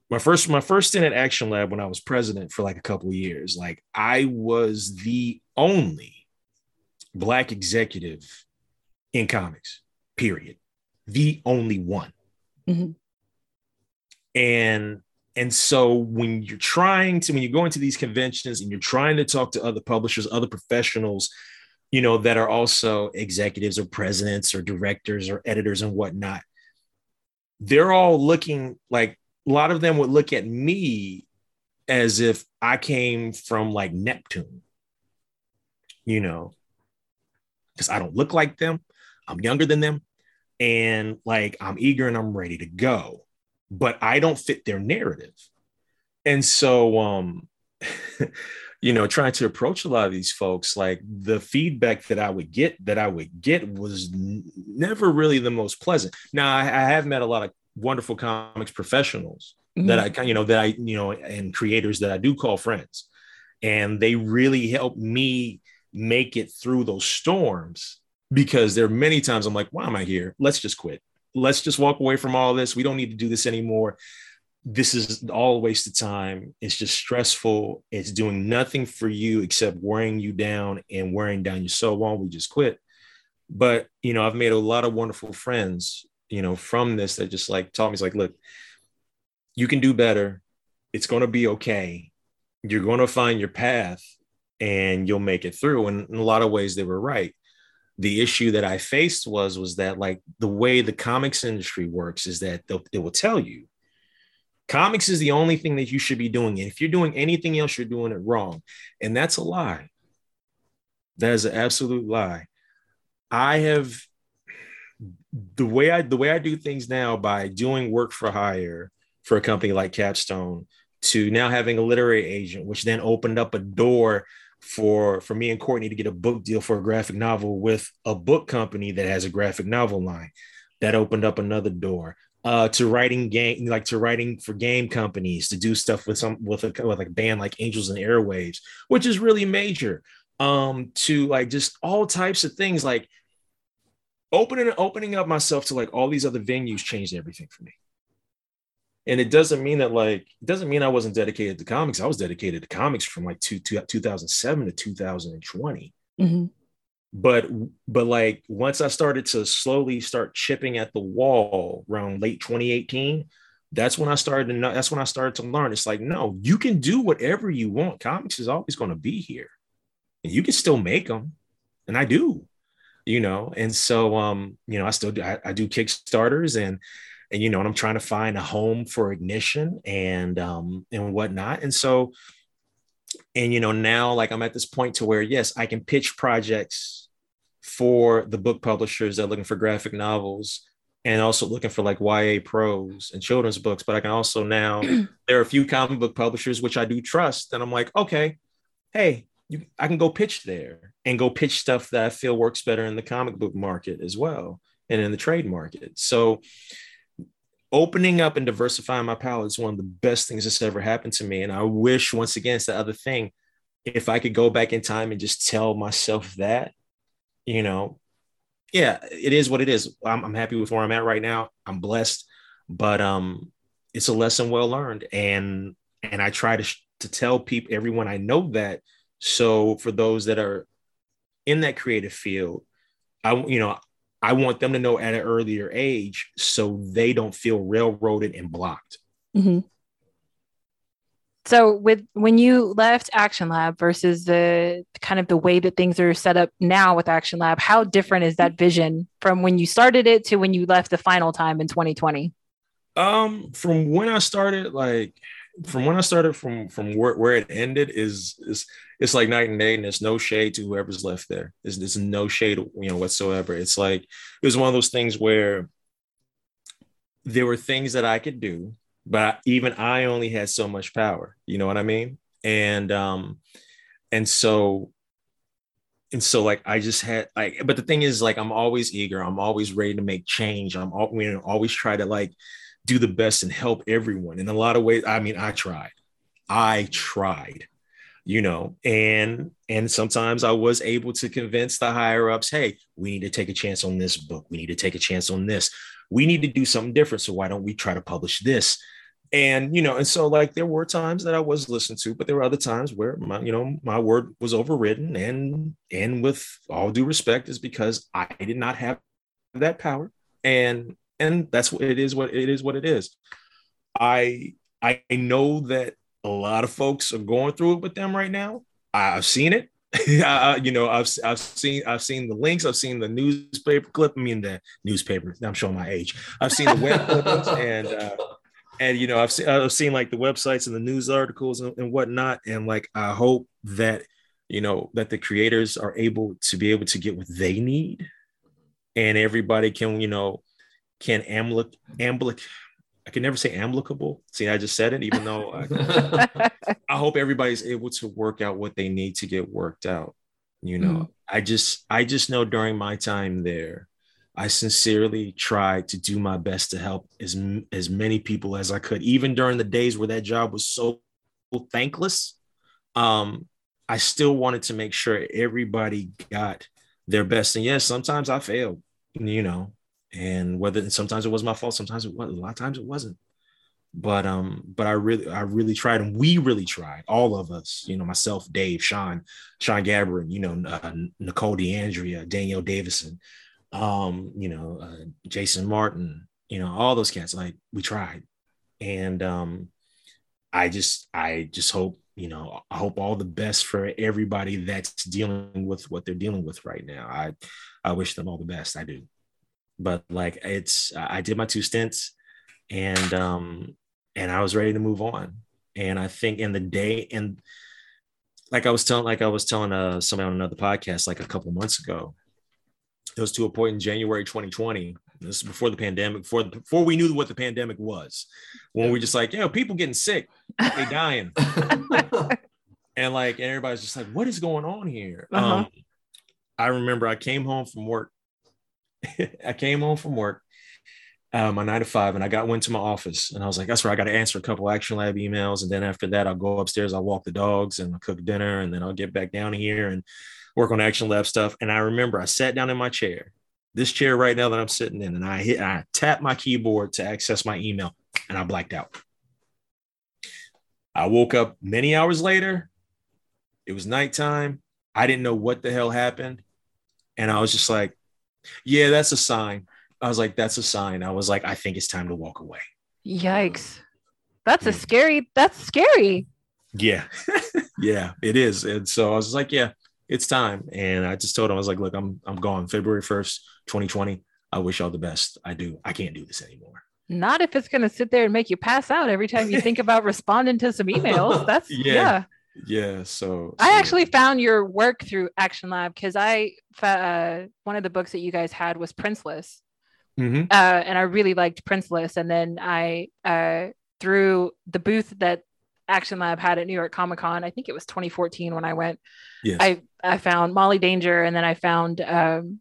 My first my first stint at Action Lab when I was president for like a couple of years, like I was the only black executive in comics, period. The only one. Mhm. And and so when you're trying to when you go into these conventions and you're trying to talk to other publishers, other professionals, you know, that are also executives or presidents or directors or editors and whatnot. They're all looking like a lot of them would look at me as if I came from like Neptune. you know, because I don't look like them. I'm younger than them. And like I'm eager and I'm ready to go, but I don't fit their narrative. And so, um, you know, trying to approach a lot of these folks, like the feedback that I would get, that I would get was n- never really the most pleasant. Now, I, I have met a lot of wonderful comics professionals Mhm. that I, you know, that I, you know, and creators that I do call friends, and they really help me make it through those storms because there are many times I'm like, why am I here? Let's just quit. Let's just walk away from all this. We don't need to do this anymore. This is all a waste of time. It's just stressful. It's doing nothing for you except wearing you down and wearing down your soul. Why we just quit? But you know, I've made a lot of wonderful friends, you know, from this that just like taught me, it's like, look, you can do better. It's going to be okay. You're going to find your path and you'll make it through. And in a lot of ways, they were right. The issue that I faced was was that like the way the comics industry works is that they'll, it will tell you comics is the only thing that you should be doing. And if you're doing anything else, you're doing it wrong. And that's a lie. That is an absolute lie. I have the way I the way I do things now by doing work for hire for a company like Capstone to now having a literary agent, which then opened up a door for for me and Courtney to get a book deal for a graphic novel with a book company that has a graphic novel line. That opened up another door. Uh, to writing game, like to writing for game companies to do stuff with some with a with a band like Angels and Airwaves, which is really major. Um, to like just all types of things like opening opening up myself to like all these other venues changed everything for me and it doesn't mean that like it doesn't mean i wasn't dedicated to comics i was dedicated to comics from like two, two, 2007 to 2020 Mhm. But but like once i started to slowly start chipping at the wall around late 2018 that's when i started to know that's when i started to learn. It's like no you can do whatever you want. Comics is always going to be here. And you can still make them and i do you know? And so um you know i still do I, I do kickstarters and and you know and i'm trying to find a home for ignition and um and whatnot. And so and you know now like i'm at this point to where yes i can pitch projects for the book publishers that are looking for graphic novels and also looking for like YA prose and children's books. But I can also now, there are a few comic book publishers which I do trust. And I'm like, okay, hey, you, I can go pitch there and go pitch stuff that I feel works better in the comic book market as well and in the trade market. So opening up and diversifying my palette is one of the best things that's ever happened to me. And I wish, once again, it's the other thing, if I could go back in time and just tell myself that, you know, yeah, it is what it is. I'm, I'm happy with where I'm at right now. I'm blessed, but um, it's a lesson well learned, and and I try to sh- to tell people, everyone I know that. So for those that are in that creative field, I you know I want them to know at an earlier age so they don't feel railroaded and blocked. Mhm. So with when you left Action Lab versus the kind of the way that things are set up now with Action Lab, how different is that vision from when you started it to when you left the final time in 2020? Um, from when I started, like from when I started from from where, where it ended is is it's like night and day, and there's no shade to whoever's left there. There's, there's no shade, you know, whatsoever. It's like it was one of those things where there were things that I could do, but even I only had so much power. You know what I mean? And um, and so and so like I just had like, but the thing is like I'm always eager. I'm always ready to make change. I'm al- you know, always try to like do the best and help everyone. In a lot of ways, I mean, I tried. I tried, you know, and and sometimes I was able to convince the higher ups, hey, we need to take a chance on this book. We need to take a chance on this. We need to do something different. So why don't we try to publish this? And you know, and so like there were times that I was listened to, but there were other times where my, you know, my word was overridden. And and with all due respect, is because I did not have that power. And and that's what it is what it is what it is i i know that a lot of folks are going through it with them right now i've seen it I, you know i've i've seen i've seen the links i've seen the newspaper clip i mean the newspaper i'm showing my age. I've seen the web clippings and uh and you know i've seen i've seen like the websites and the news articles and, and whatnot and like i hope that you know, that the creators are able to be able to get what they need and everybody can, you know, can amblic amblic I can never say amicable. See, I just said it, even though I, I hope everybody's able to work out what they need to get worked out. You know, Mhm. I just I just know during my time there, I sincerely tried to do my best to help as as many people as I could, even during the days where that job was so thankless. Um, I still wanted to make sure everybody got their best. And yes, sometimes I failed, you know, and whether sometimes it was my fault, sometimes it was a lot of times it wasn't. But um, but I really, I really tried, and we really tried, all of us, you know, myself, Dave, Sean, Shawn Gabborin, you know, uh, Nicole D'Andria, Danielle Davison, um, you know, uh, Jason Martin, you know, all those cats. Like we tried, and um, I just, I just hope, you know, I hope all the best for everybody that's dealing with what they're dealing with right now. I, I wish them all the best. I do, but like it's, I did my two stints, and um, and I was ready to move on. And I think in the day, and like I was telling, like I was telling uh somebody on another podcast like a couple months ago, it was to a point in January 2020. This is before the pandemic, before before we knew what the pandemic was, when we just like, you know, people getting sick, they dying, and like and everybody's just like, what is going on here? Uh-huh. Um, I remember I came home from work. I came home from work, uh, my nine to five, and I got went to my office, and I was like, that's where I got to answer a couple Action Lab emails, and then after that, I'll go upstairs, I'll walk the dogs, and I'll cook dinner, and then I'll get back down here and work on Action Lab stuff. And I remember I sat down in my chair, this chair right now that I'm sitting in, and I hit, I tapped my keyboard to access my email, and I blacked out. I woke up many hours later. It was nighttime. I didn't know what the hell happened. And I was just like, yeah, that's a sign. I was like, that's a sign. I was like, I think it's time to walk away. Yikes. That's a scary, that's scary. Yeah. yeah, it is. And so I was like, yeah, it's time. And I just told him, I was like, look, I'm I'm gone February 1st, 2020. I wish y'all the best. I do. I can't do this anymore. Not if it's going to sit there and make you pass out every time you think about responding to some emails. That's, Yeah. yeah. Yeah. So I actually found your work through Action Lab because I, uh, one of the books that you guys had was Princeless. Mhm. uh, and I really liked Princeless. And then I, uh, through the booth that Action Lab had at New York Comic Con, I think it was 2014 when I went, Yes. I, I found Molly Danger, and then I found, um,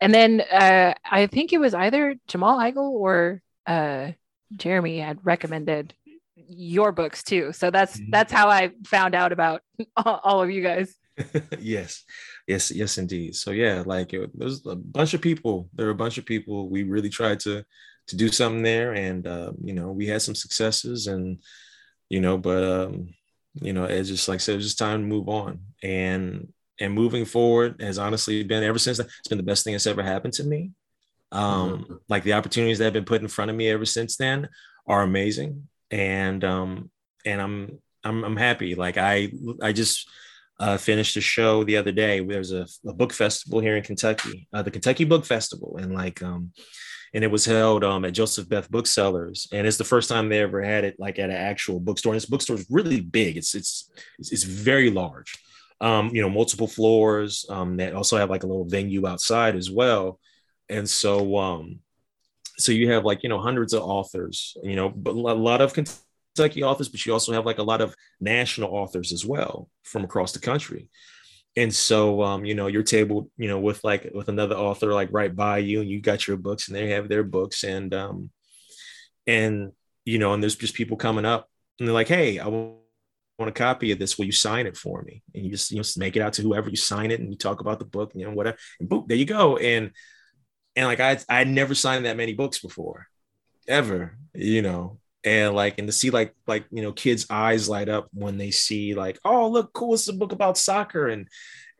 and then uh, I think it was either Jamal Igle or uh, Jeremy had recommended your books too. So that's Mhm. that's how I found out about all, all of you guys. yes yes yes indeed so yeah like it, there's a bunch of people there were a bunch of people we really tried to to do something there and uh, you know we had some successes and you know but um you know it's just like I said it's just time to move on and and moving forward has honestly been ever since that it's been the best thing that's ever happened to me um like the opportunities that have been put in front of me ever since then are amazing and um and i'm i'm, I'm happy like i i just uh, finished a show the other day. There's a, a book festival here in Kentucky, uh, the Kentucky Book Festival, and like, um, and it was held um, at Joseph Beth Booksellers, and it's the first time they ever had it like at an actual bookstore. And this bookstore is really big. It's it's it's, it's very large. Um, you know, multiple floors. Um, they also have like a little venue outside as well, and so um, so you have like you know hundreds of authors. You know, but a lot of Kentucky authors, but you also have like a lot of national authors as well from across the country. And so, um, you know, your table, you know, with like with another author like right by you, and you got your books, and they have their books, and um, and you know, and there's just people coming up, and they're like, "Hey, I want a copy of this. Will you sign it for me?" And you just you know make it out to whoever you sign it, and you talk about the book, and you know, whatever, and boom, there you go. And and like I I never signed that many books before, ever, you know, and like and to see like like you know kids eyes light up when they see like oh look cool it's a book about soccer and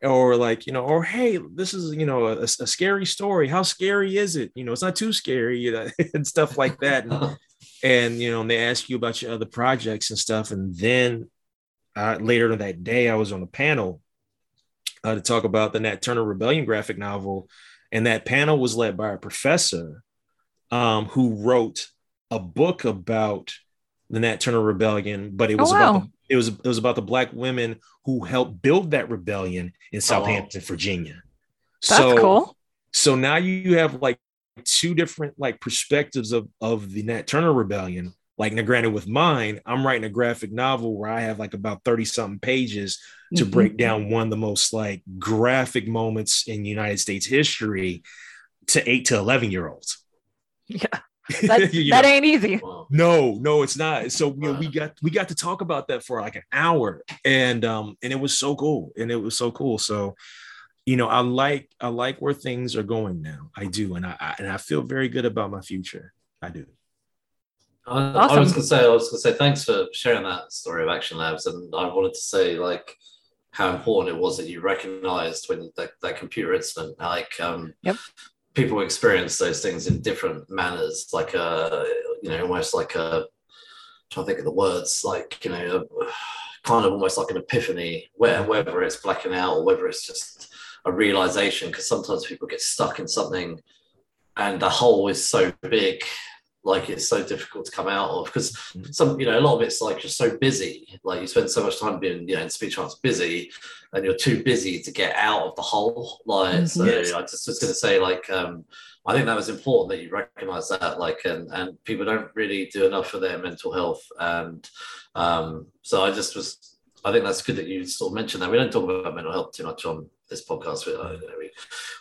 or like you know or hey this is you know a, a scary story. How scary is it? You know it's not too scary you know and stuff like that. And, and you know and they ask you about your other projects and stuff. And then uh, later that day i was on a panel uh, to talk about the nat turner rebellion graphic novel and that panel was led by a professor um, who wrote a book about the Nat Turner Rebellion, but it Oh, was wow. about the, It was it was about the black women who helped build that rebellion in Southampton, Virginia. That's so, cool. So now you have like two different like perspectives of of the Nat Turner rebellion. Like now, granted, with mine, I'm writing a graphic novel where I have like about 30 something pages to Mhm. break down one of the most like graphic moments in United States history to eight to 11 year olds. Yeah. That know? ain't easy. No, no, it's not. So you know, we got we got to talk about that for like an hour, and um, and it was so cool, and it was so cool. So, you know, I like I like where things are going now. I do, and I, I and I feel very good about my future. I do. I, I was gonna say, I was gonna say, thanks for sharing that story of Action Labs, and I wanted to say like how important it was that you recognised when that, that computer incident, like um, Yep. people experience those things in different manners, like uh, you know, almost like a trying to think of the words, like you know, kind of almost like an epiphany, where whether it's blacking out or whether it's just a realization, because sometimes people get stuck in something, and the hole is so big like it's so difficult to come out of because some you know a lot of it's like you're so busy like you spend so much time being you know in speech arts busy and you're too busy to get out of the hole like so Yes. i just was going to say like um i think that was important that you recognize that like and and people don't really do enough for their mental health and um so i just was I think that's good that you sort of mentioned that. We don't talk about mental health too much on this podcast. We, uh,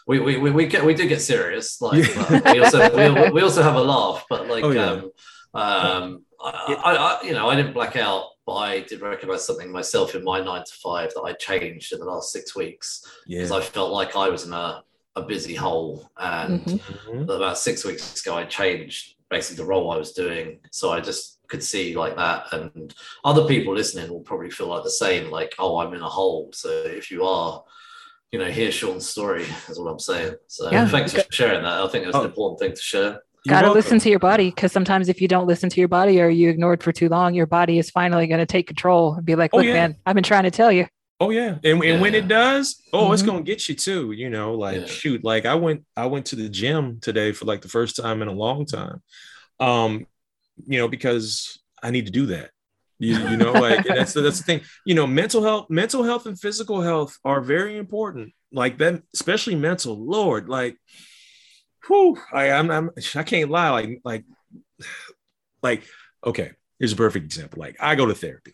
we, we, we, we get we do get serious. Like we also we, we also have a laugh, but like Oh, yeah. um, um, I, I, I, you know, I didn't black out, but I did recognize something myself in my nine to five that I changed in the last six weeks because Yeah. I felt like I was in a, a busy hole, and Mhm. Mhm. about six weeks ago, I changed basically the role I was doing. So I just could see like that. And other people listening will probably feel like the same, like, oh, I'm in a hole. So if you are, you know, hear Sean's story, is what I'm saying. So Yeah. thanks for sharing that. I think it was Oh. an important thing to share. You're Gotta welcome. listen to your body because sometimes if you don't listen to your body or you ignored for too long, your body is finally going to take control and be like, Oh, look, yeah. man, I've been trying to tell you. Oh yeah, and, and when it does, oh, it's Mhm. gonna get you too. You know, like Yeah. shoot, like I went, I went to the gym today for like the first time in a long time. Um, you know, because I need to do that. You, you know, like that's the, that's the thing. You know, mental health, mental health, and physical health are very important. Like that, especially mental. Lord, like, whew, I, I'm, I'm, I can't lie. Like, like, like, okay. Here's a perfect example. Like, I go to therapy.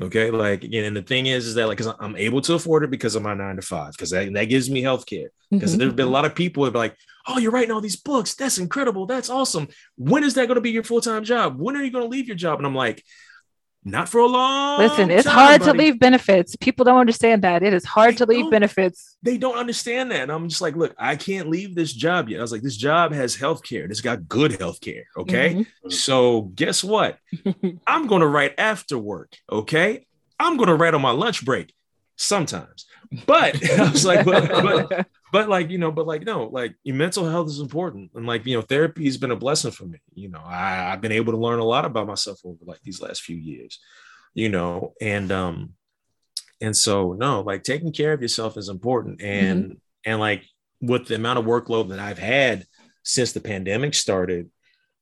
Okay, like again, and the thing is, is that like, cause I'm able to afford it because of my nine to five, because that, that gives me health care. Because Mhm. there's been a lot of people who are like, oh, you're writing all these books. That's incredible. That's awesome. When is that going to be your full time job? When are you going to leave your job? And I'm like, not for a long. Listen, it's time, hard to leave benefits. People don't understand that. It is hard to leave benefits. They don't understand that. And I'm just like, look, I can't leave this job yet. I was like, this job has health care. This got good health care. Okay. Mhm. So guess what? I'm going to write after work. Okay. I'm going to write on my lunch break sometimes. But I was like, but, but, but like, you know, but like, no, like your mental health is important. And like, you know, therapy has been a blessing for me. You know, I, I've been able to learn a lot about myself over like these last few years, you know, and, um, and so no, like taking care of yourself is important. And, and like with the amount of workload that I've had since the pandemic started,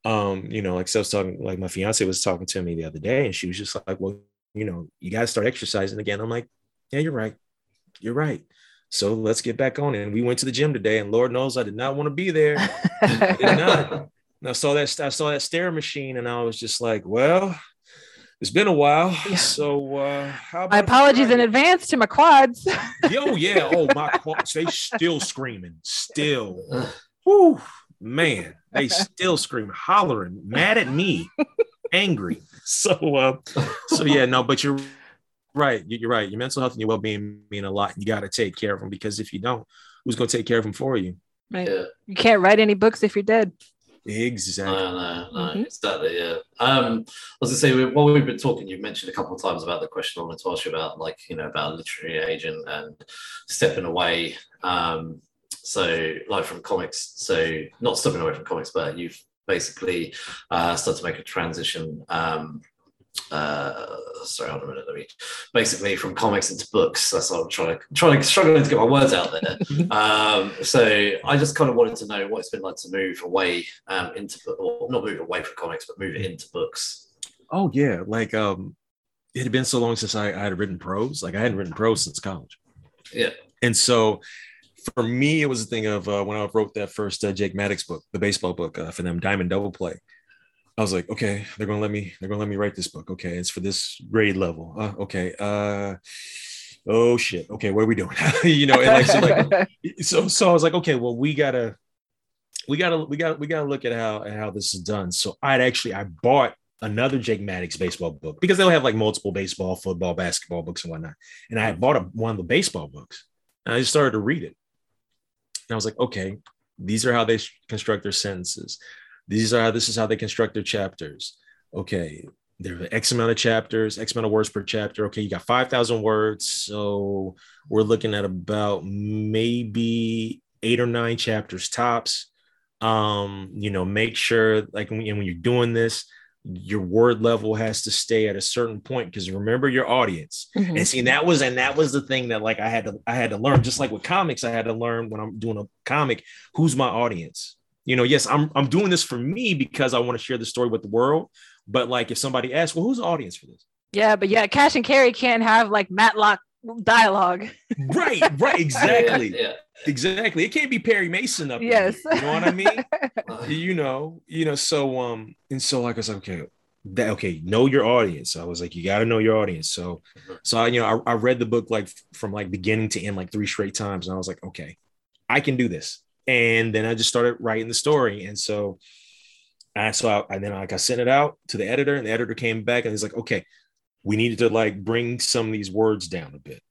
um, you know, like so I was talking, like my fiance was talking to me the other day, and she was just like, "Well, you know, you got to start exercising again." I'm like, "Yeah, you're right, you're right." So let's get back on it. And we went to the gym today, and Lord knows I did not want to be there. I did not. And I saw that I saw that stair machine, and I was just like, "Well, it's been a while." Yeah. So uh, how My apologies in advance to my quads. Yo, yeah. Oh, my quads, they still screaming, still. Whew, man, they still screaming, hollering, mad at me, angry. So, uh, so yeah, no, but you're right. You- You're right. Your mental health and your well-being mean a lot. You got to take care of them because if you don't, who's going to take care of them for you? Right. Yeah. You can't write any books if you're dead. Exactly. No, no, no, Mhm. exactly. Yeah. Um, I was gonna say, while we've been talking, you've mentioned a couple of times about the question I wanted to ask you about, like, you know, about literary agent and stepping away. Um, so, like from comics, so not stepping away from comics, but you've basically uh, started to make a transition. Um, uh, sorry, hold on a minute. Let me basically from comics into books. That's what I'm trying to trying to struggling to get my words out there. um, so I just kind of wanted to know what it's been like to move away um, into, or not move away from comics, but move it into books. Oh yeah, like um, it had been so long since I, I had written prose. Like I hadn't written prose since college. Yeah. And so for me, it was a thing of uh, when I wrote that first uh, Jake Maddox book, the baseball book uh, for them, Diamond Double Play. I was like, okay, they're gonna let me, they're gonna let me write this book. Okay, it's for this grade level. Uh, okay, uh, oh shit. Okay, what are we doing? you know, and like so, like so, so I was like, okay, well, we gotta, we gotta, we gotta, we gotta look at how how this is done. So I'd actually, I bought another Jake Maddox baseball book because they'll have like multiple baseball, football, basketball books and whatnot. And I had bought a, one of the baseball books, and I just started to read it. And I was like, okay, these are how they construct their sentences. These are this is how they construct their chapters. Okay, there are X amount of chapters, X amount of words per chapter. Okay, you got 5,000 words. So we're looking at about maybe eight or nine chapters tops. Um, you know, make sure like when, when you're doing this, your word level has to stay at a certain point because remember your audience Mhm. and see that was and that was the thing that like i had to i had to learn just like with comics i had to learn when i'm doing a comic who's my audience you know yes i'm i'm doing this for me because i want to share the story with the world but like if somebody asks well who's the audience for this Yeah, but yeah, Cash and Carry can't have like Matlock dialogue. right right exactly Yeah. exactly it can't be perry mason up Yes. here, you know what i mean you know, you know, so um, and so like I said, okay, that okay, know your audience. I was like, you got to know your audience. So, so I, you know, I, I read the book like from like beginning to end like three straight times, and I was like, okay, I can do this. And then I just started writing the story, and so, I so I, and then like I sent it out to the editor, and the editor came back and he's like, okay, we needed to like bring some of these words down a bit.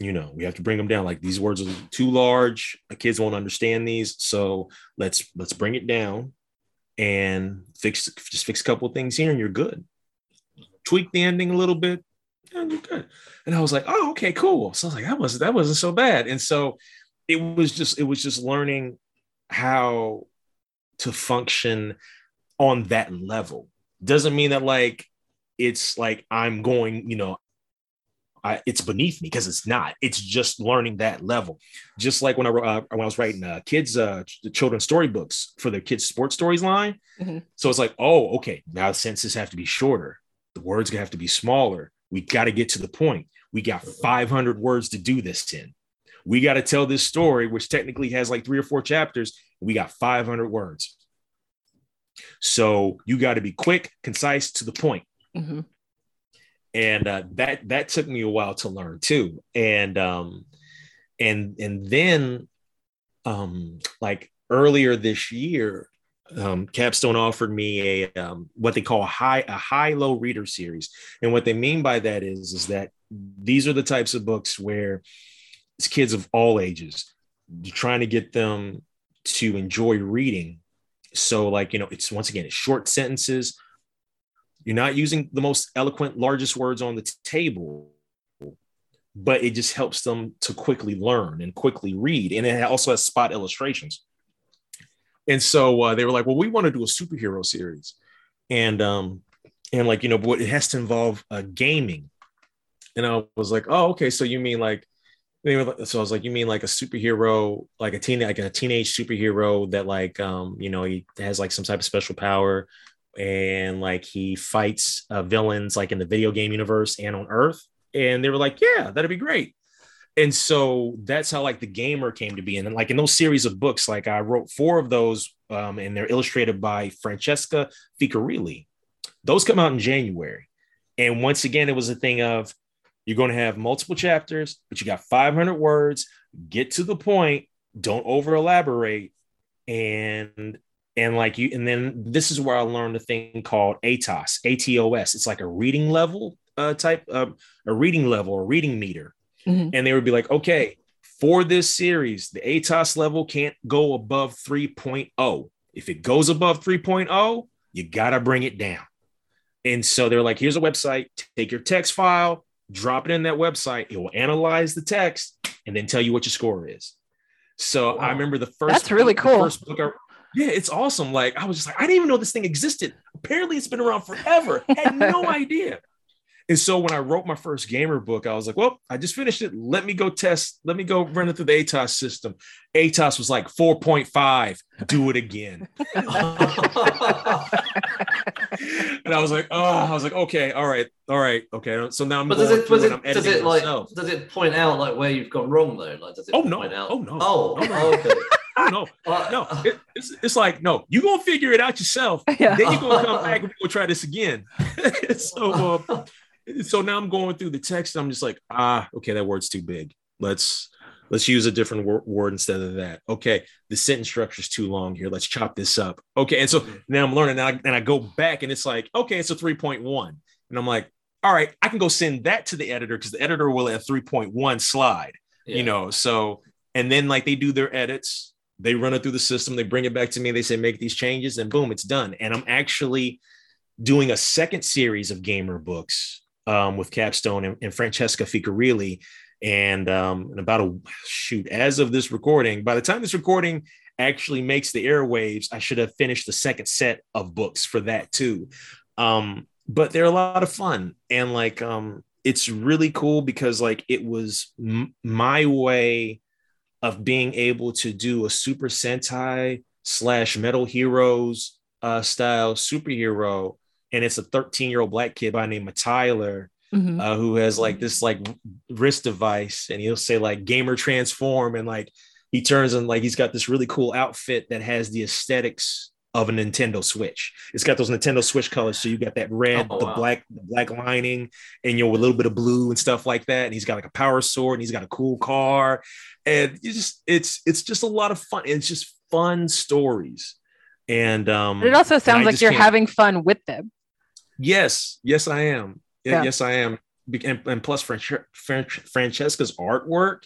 You know, we have to bring them down. Like these words are too large. The kids won't understand these. So let's let's bring it down and fix just fix a couple things here and you're good. Tweak the ending a little bit and you're good. And I was like, oh, okay, cool. So I was like, that wasn't that wasn't so bad. And so it was just it was just learning how to function on that level. Doesn't mean that like it's like I'm going, you know, I, it's beneath me because it's not. It's just learning that level. Just like when I uh, when I was writing uh, kids uh, ch- children's storybooks for the kids sports stories line. Mhm. So it's like, oh, okay, now the sentences have to be shorter. The words have to be smaller. We got to get to the point. We got 500 words to do this in. We got to tell this story, which technically has like three or four chapters. We got 500 words. So you got to be quick, concise, to the point Mhm. and uh, that that took me a while to learn too and um and and then um like earlier this year um capstone offered me a um, what they call a high a high low reader series and what they mean by that is is that these are the types of books where it's kids of all ages you're trying to get them to enjoy reading so like you know it's once again it's short sentences you're not using the most eloquent, largest words on the t- table, but it just helps them to quickly learn and quickly read. And it also has spot illustrations. And so uh, they were like, "Well, we want to do a superhero series," and um, and like you know, but it has to involve uh, gaming. And I was like, "Oh, okay. So you mean like?" So I was like, "You mean like a superhero, like a teen, like a teenage superhero that like, um, you know, he has like some type of special power, and like he fights uh, villains like in the video game universe and on Earth. And they were like, yeah, that'd be great. And so that's how like the gamer came to be. And like in those series of books, like I wrote four of those, um, and they're illustrated by Francesca Ficorilli. Those come out in January. And once again, it was a thing of you're going to have multiple chapters, but you got 500 words. Get to the point. Don't over elaborate. And and like you and then this is where i learned a thing called atos atos it's like a reading level uh, type um, a reading level a reading meter Mhm. and they would be like okay for this series the atos level can't go above 3.0 if it goes above 3.0 you gotta bring it down and so they're like here's a website take your text file drop it in that website it will analyze the text and then tell you what your score is so i remember the first That's really the cool. first book I, yeah, it's awesome. Like I was just like, I didn't even know this thing existed. Apparently, it's been around forever. Had no idea. And so when I wrote my first gamer book, I was like, well, I just finished it. Let me go test. Let me go run it through the ATOS system. ATOS was like 4.5. Do it again. and I was like, oh, I was like, okay, all right, all right, okay. So now I'm But does it, through does it, I'm does editing it like, myself. does it point out like where you've gone wrong though? Like, does it Oh, no. out? Oh, no. Oh, No, no. oh, okay. Oh, no, Uh, no, it- it's, it's like, no, you gonna figure it out yourself. Yeah. Then you're gonna come back and we'll try this again. so, uh, so now I'm going through the text. I'm just like, ah, okay, that word's too big. Let's let's use a different wor- word instead of that. Okay, the sentence structure is too long here. Let's chop this up. Okay, and so now I'm learning. And I, and I go back, and it's like, okay, it's a 3.1, and I'm like, all right, I can go send that to the editor because the editor will let 3.1 slide Yeah. you know so and then like they do their edits they run it through the system they bring it back to me they say make these changes and boom it's done and i'm actually doing a second series of gamer books um, with capstone and, and francesca ficorilli and um and about a shoot as of this recording by the time this recording actually makes the airwaves i should have finished the second set of books for that too. Um but they're a lot of fun. And like um it's really cool because like it was m- my way of being able to do a super sentai slash metal heroes uh style superhero and it's a 13 year old black kid by the name of tyler Mhm. uh, who has like this like wrist device and he'll say like gamer transform and like he turns and like he's got this really cool outfit that has the aesthetics of a Nintendo Switch. It's got those Nintendo Switch colors. So you got that red, Oh, the wow. black, the black lining, and you know, a little bit of blue and stuff like that. And he's got like a power sword and he's got a cool car. And you just it's it's just a lot of fun. It's just fun stories. And um But it also sounds like you're can't- having fun with them. Yes, yes, I am. Yeah. Yes, I am. And, and plus, Fran- Fran- Francesca's artwork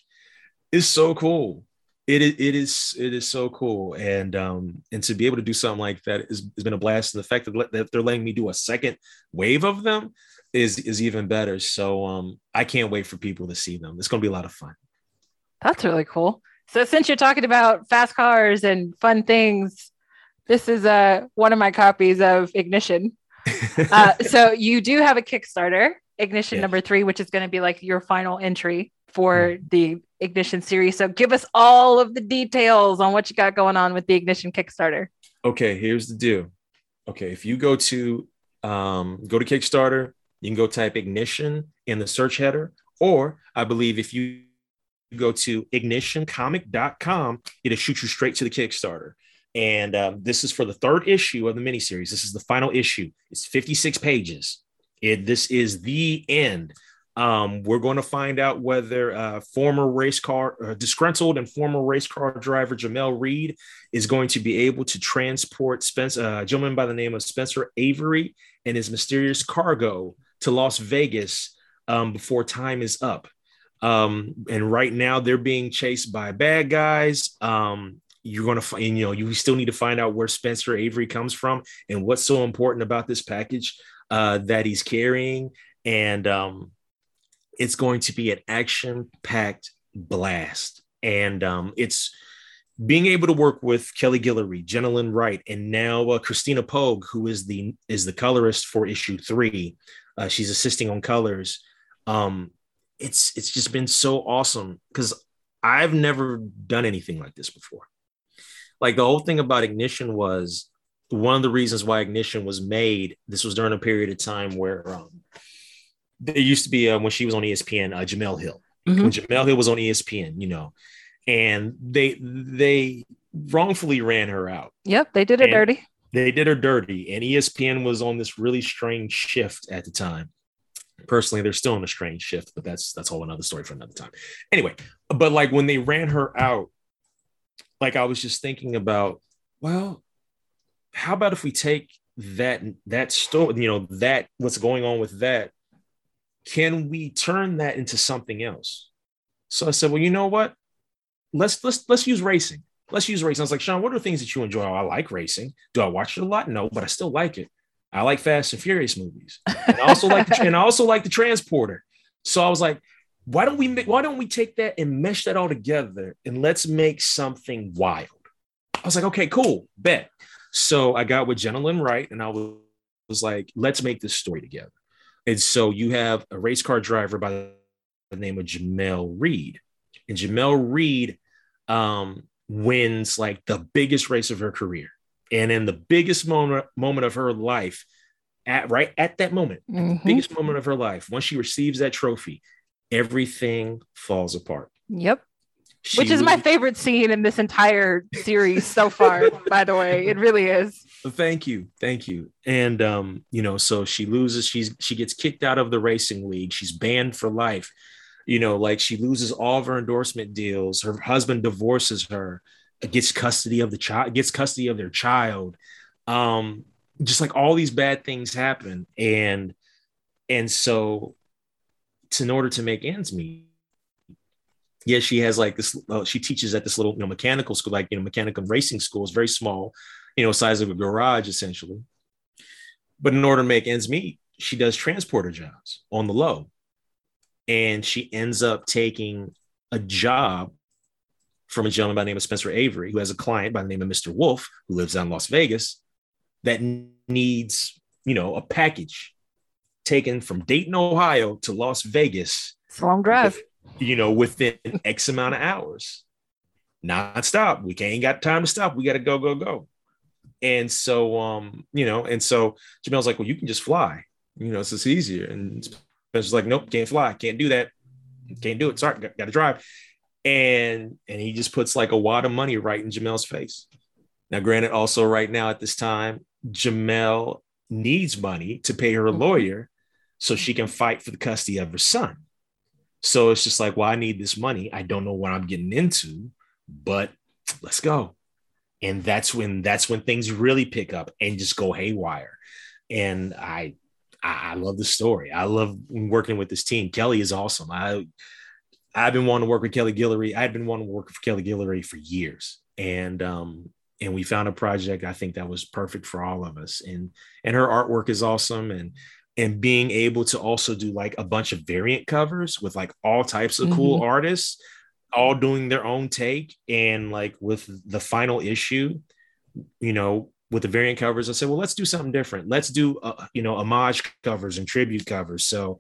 is so cool. It is, it is, it is so cool, and um, and to be able to do something like that has been a blast. And the fact that, that they're letting me do a second wave of them is is even better. So um, I can't wait for people to see them. It's going to be a lot of fun. That's really cool. So since you're talking about fast cars and fun things, this is uh, one of my copies of Ignition. Uh, so you do have a Kickstarter, Ignition number three, which is going to be like your final entry for the Ignition series. So give us all of the details on what you got going on with the Ignition Kickstarter. okay here's the deal okay if you go to um, go to kickstarter you can go type ignition in the search header or i believe if you go to ignitioncomic.com it'll shoot you straight to the kickstarter and um, this is for the third issue of the miniseries this is the final issue it's 56 pages it, this is the end um, we're going to find out whether uh, former race car, uh, disgruntled and former race car driver Jamel Reed is going to be able to transport Spencer, uh, a gentleman by the name of Spencer Avery and his mysterious cargo to Las Vegas um, before time is up. Um, and right now they're being chased by bad guys. Um, you're going to find, you know, you still need to find out where Spencer Avery comes from and what's so important about this package uh, that he's carrying. And um, it's going to be an action packed blast. And um, it's, being able to work with Kelly Guillory, Jenna Lynn Wright, and now uh, Christina Pogue, who is the is the colorist for issue three. Uh, she's assisting on colors. Um, it's it's just been so awesome because I've never done anything like this before. Like the whole thing about Ignition was one of the reasons why Ignition was made. This was during a period of time where um, there used to be uh, when she was on ESPN, uh, Jemele Hill. Mhm. When Jemele Hill was on ESPN, you know, and they they wrongfully ran her out. Yep, they did it And- dirty. They did her dirty, and ESPN was on this really strange shift at the time. Personally, they're still on a strange shift, but that's that's a whole another story for another time. Anyway, but like when they ran her out, like I was just thinking about, well, how about if we take that that story, you know, that what's going on with that, can we turn that into something else? So I said, well, you know what? Let's let's let's use racing. Let's use racing. I was like, Shawn, what are the things that you enjoy? Oh, I like racing. Do I watch it a lot? No, but I still like it. I like Fast and Furious movies. And I also like the, and I also like the Transporter. So I was like, why don't we make, why don't we take that and mesh that all together and let's make something wild? I was like, okay, cool, bet. So I got with Jenna Lynn Wright and I was, was like, let's make this story together. And so you have a race car driver by the name of Jamel Reed. And Jamel Reed um, wins like the biggest race of her career. And in the biggest moment, moment of her life, at right at that moment, Mhm. biggest moment of her life, once she receives that trophy, everything falls apart. Yep. She Which is my favorite scene in this entire series so far, by the way. It really is. Thank you, thank you. And um, you know, so she loses. She's she gets kicked out of the racing league. She's banned for life. You know, like she loses all of her endorsement deals. Her husband divorces her, gets custody of the child, gets custody of their child. Um, just like all these bad things happen, and and so, to, in order to make ends meet, yeah, she has like this. Uh, she teaches at this little, you know, mechanical school, like you know, mechanical racing school. It's very small, you know, size of a garage essentially. But in order to make ends meet, she does transporter jobs on the low, and she ends up taking a job from a gentleman by the name of Spencer Avery, who has a client by the name of Mr. Wolf, who lives out in Las Vegas, that needs, you know, a package taken from Dayton, Ohio to Las Vegas It's a long drive. you know, within X amount of hours, non-stop. We can't got time to stop. We got to go, go, go. And so, um, you know, and so Jamel's like, well, you can just fly. You know, it's just easier. And Spencer's like, nope, can't fly, can't do that, can't do it. Sorry, got, got to drive. And and he just puts like a wad of money right in Jamel's face. Now, granted, also right now at this time, Jamel needs money to pay her lawyer so she can fight for the custody of her son. So it's just like, well, I need this money. I don't know what I'm getting into, but let's go. And that's when that's when things really pick up and just go haywire. And I I love the story. I love working with this team. Kelly is awesome. I I've been wanting to work with Kelly Guillory. I've been wanting to work with Kelly Guillory for years. And um and we found a project I think that was perfect for all of us. And and her artwork is awesome and and being able to also do like a bunch of variant covers with like all types of cool artists all doing their own take and like with the final issue you know with the variant covers i said well let's do something different. Let's do uh, you know homage covers and tribute covers. So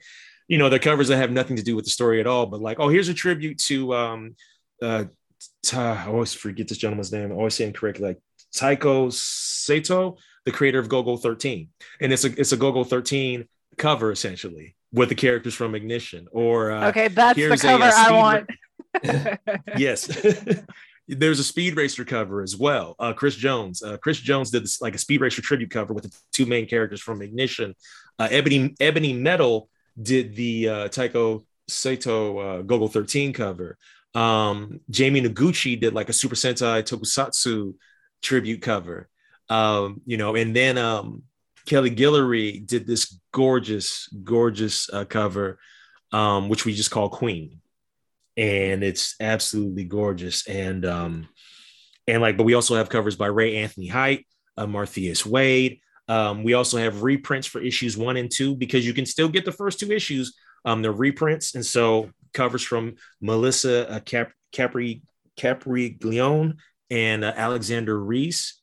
you know the covers that have nothing to do with the story at all but like oh here's a tribute to um uh i always forget this gentleman's name i always say incorrectly like taiko sato the creator of golgo 13 and it's a it's a golgo 13 cover essentially with the characters from ignition or uh, Okay, that's the cover uh, I speed want. yes. There's a speed racer cover as well. Uh chris jones uh chris jones did this like a speed racer tribute cover with the two main characters from ignition. Uh ebony ebony metal did the uh taiko sato uh gogo 13 cover. Um jamie noguchi did like a super sentai tokusatsu tribute cover um you know and then um kelly guillory did this gorgeous gorgeous uh, cover um which we just call queen and it's absolutely gorgeous. And um, and like, but we also have covers by Ray Anthony Height, uh, Marthias Wade. Um, we also have reprints for issues one and two because you can still get the first two issues. Um, they're reprints, and so covers from Melissa uh, Cap- Capri Capriglione and uh, Alexander Reese.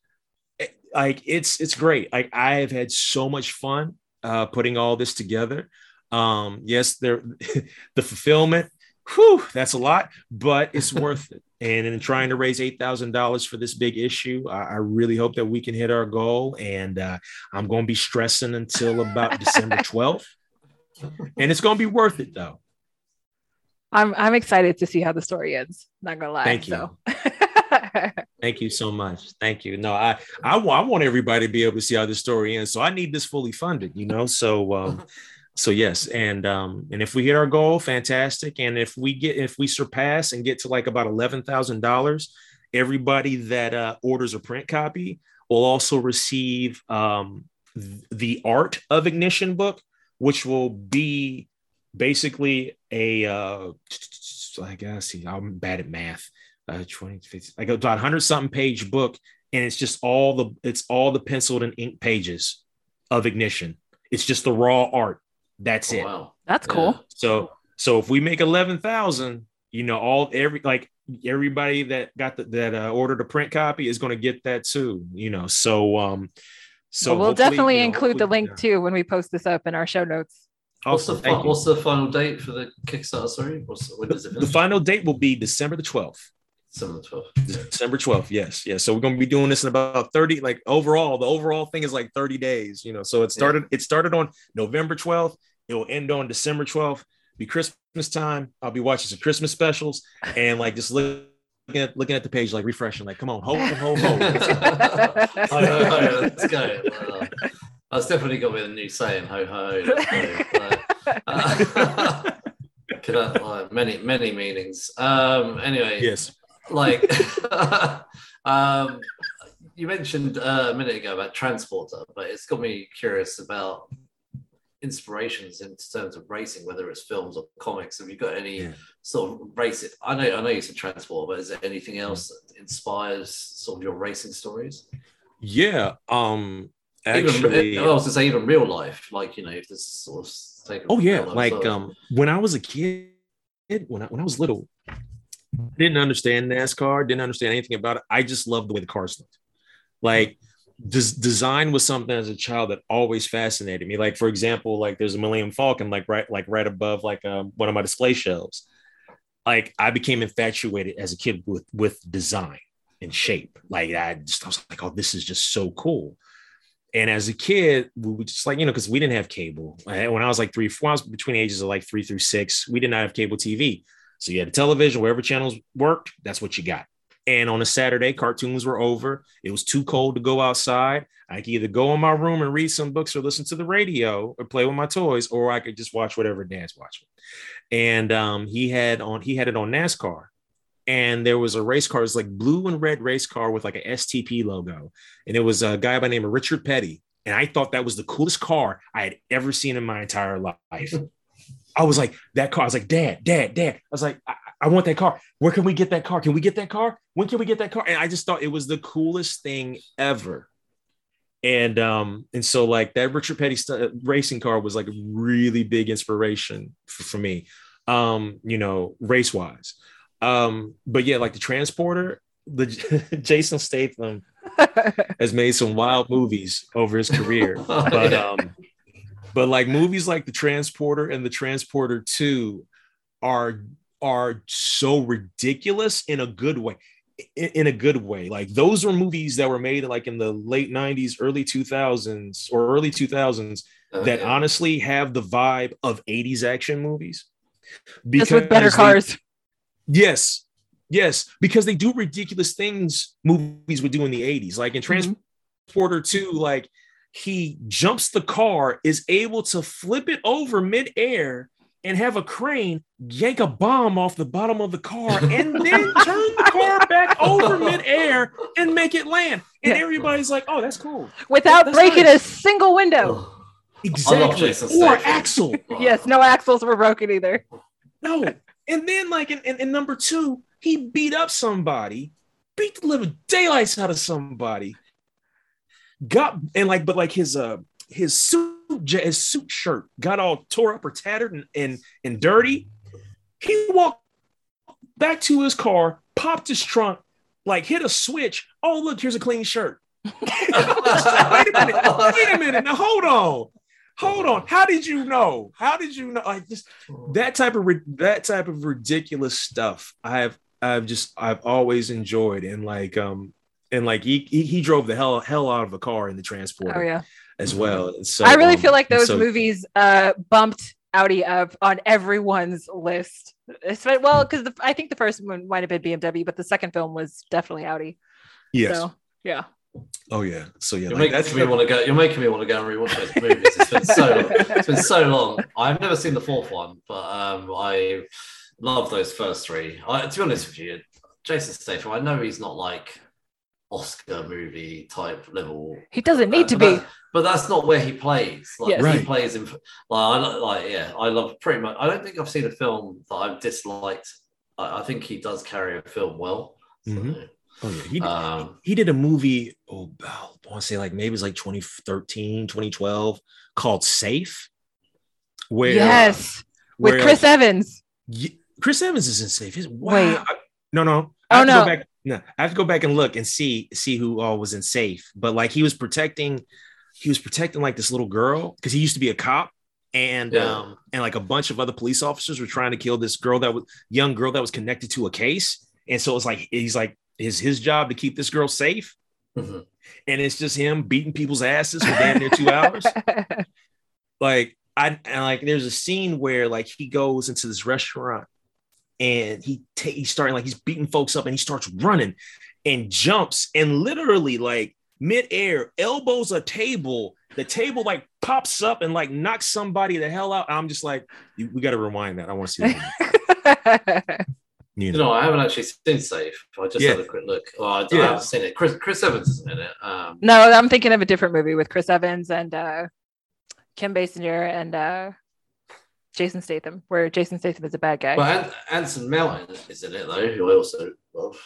Like it's it's great. Like I have had so much fun uh, putting all this together. Um, yes, there the fulfillment whew, that's a lot, but it's worth it. And in trying to raise eight thousand dollars for this big issue, I, I really hope that we can hit our goal. And uh, I'm going to be stressing until about December twelfth, and it's going to be worth it though. I'm I'm excited to see how the story ends. Not gonna lie. Thank you. So. Thank you so much. Thank you. No, I I, I want everybody to be able to see how this story ends. So I need this fully funded, you know. So um, so yes, and um, and if we hit our goal, fantastic. And if we get if we surpass and get to like about eleven thousand dollars, everybody that uh, orders a print copy will also receive um, th- the art of ignition book, which will be basically a uh, I guess I'm bad at math. Uh, 20, 50, like about 100 something page book, and it's just all the it's all the penciled and ink pages of ignition. It's just the raw art. That's Oh, it. wow. That's cool. So so if we make eleven thousand, you know, all every like everybody that got the, that uh, ordered a print copy is going to get that too. You know, so um, so Well, we'll definitely you know, include the hopefully- link too when we post this up in our show notes. What's the Awesome. fi- Thank you. what's the final date for the Kickstarter? Sorry, what's when does it The finish? final date will be December the 12th. To twelve. December 12th. Yes. Yes. So we're gonna be doing this in about 30, like overall, the overall thing is like 30 days, you know. So it started, it started on November 12th, it will end on December 12th, be Christmas time. I'll be watching some Christmas specials and like just look, looking at looking at the page, like refreshing, like, come on, ho, ho, ho. ho, ho, ho, let's go. Uh, that's definitely got to be a new saying. Ho ho. Let's. Uh, could have like, many many meanings. Um. Anyway. yes. Like um you mentioned uh, a minute ago about transporter but it's got me curious about inspirations in terms of racing whether it's films or comics have you got any Yeah. sort of racing i know i know you said transport but is there anything else that inspires sort of your racing stories Yeah. Um even actually I was to say even real life like you know if this sort of take Oh yeah, like um when I was a kid, when I when I was little, didn't understand NASCAR, didn't understand anything about it. I just loved the way the cars looked. Like des- design was something as a child that always fascinated me. Like for example, like there's a Millennium Falcon like right like right above like um, one of my display shelves. Like I became infatuated as a kid with with design and shape. Like I just I was like, oh, this is just so cool. And as a kid, we were just like, you know, because we didn't have cable. When I was like three, four, I was between ages of like three through six, we did not have cable TV. So you had a television, wherever channels worked, that's what you got. And on a Saturday, cartoons were over. It was too cold to go outside. I could either go in my room and read some books or listen to the radio or play with my toys, or I could just watch whatever dad's watching. And um, he had on he had it on NASCAR. And there was a race car, it was like blue and red race car with like a STP logo and it was a guy by the name of Richard Petty. And I thought that was the coolest car I had ever seen in my entire life. I was like, that car. I was like, Dad, Dad, Dad. I was like, I, I want that car. Where can we get that car? Can we get that car? When can we get that car? And I just thought it was the coolest thing ever. And um, and so like that Richard Petty st- racing car was like a really big inspiration for, for me. Um, you know, race wise. Um, but yeah, like the transporter, the Jason Statham has made some wild movies over his career. but um, but like movies like The Transporter and The Transporter 2 are are so ridiculous in a good way. In, in a good way. Like those were movies that were made like in the late 90s, early 2000s, or early 2000s that Okay. honestly have the vibe of 80s action movies. Just with better Because they- cars. Yes. Yes. Because they do ridiculous things movies would do in the 80s. Like in Mhm. Transporter 2, like he jumps the car, is able to flip it over midair and have a crane yank a bomb off the bottom of the car and then turn the car back over midair and make it land. And Yeah. everybody's like, oh, that's cool. Without That's breaking nice. a single window. Exactly. Or axle. Yes, no axles were broken either. No. And then, like in, in, in number two, he beat up somebody, beat the living daylights out of somebody. Got and like, but like his uh his suit his suit shirt got all tore up or tattered and and, and dirty. He walked back to his car, popped his trunk, like hit a switch. Oh, look, here's a clean shirt. wait a minute, wait a minute. Now hold on. Hold on. How did you know? How did you know? Like just that type of that type of ridiculous stuff i've i've just i've always enjoyed and like um and like he he, he drove the hell hell out of a car in the transporter Oh yeah. as well so I really um, feel like those so- movies uh bumped Audi up on everyone's list. Well, because I think the first one might have been BMW, but the second film was definitely Audi. yes So yeah. oh yeah so yeah You're like, making me want to go. You're making me want to go and rewatch those movies. It's been so. it's been so long. I've never seen the fourth one, but um, I love those first three. I, to be honest with you, Jason Statham. I know he's not like Oscar movie type level. He doesn't need to Uh, be. but- But that's not where he plays. Like Yes. he plays in. Like I like yeah. I love pretty much. I don't think I've seen a film that I've disliked. I, I think he does carry a film well. So, Mhm. oh yeah he did, um, he did a movie oh i want to say like maybe it was like 2013 2012 called safe where yes. With where, Chris Evans. Ye- Chris Evans is in safe. His- Wow. Wait. I- no, no. Oh, I have to no. Go back, no, I have to go back and look and see see who all was in safe. But like he was protecting, he was protecting like this little girl because he used to be a cop, and Yeah. um and like a bunch of other police officers were trying to kill this girl that was young girl that was connected to a case and so it's like he's like is his job to keep this girl safe Mhm. and it's just him beating people's asses for damn near two hours like I and like there's a scene where like he goes into this restaurant and he ta- he's starting like he's beating folks up and he starts running and jumps and literally like midair elbows a table. The table like pops up and like knocks somebody the hell out. I'm just like, we got to rewind that. I want to see that. You You know, know, I haven't actually seen Safe. I just Yeah. had a quick look. Oh, I, I haven't seen it. Chris, Chris Evans isn't in it. Um, no, I'm thinking of a different movie with Chris Evans and uh, Kim Basinger and uh, Jason Statham, where Jason Statham is a bad guy. But An- Anson Mountain is in it though, who I also love.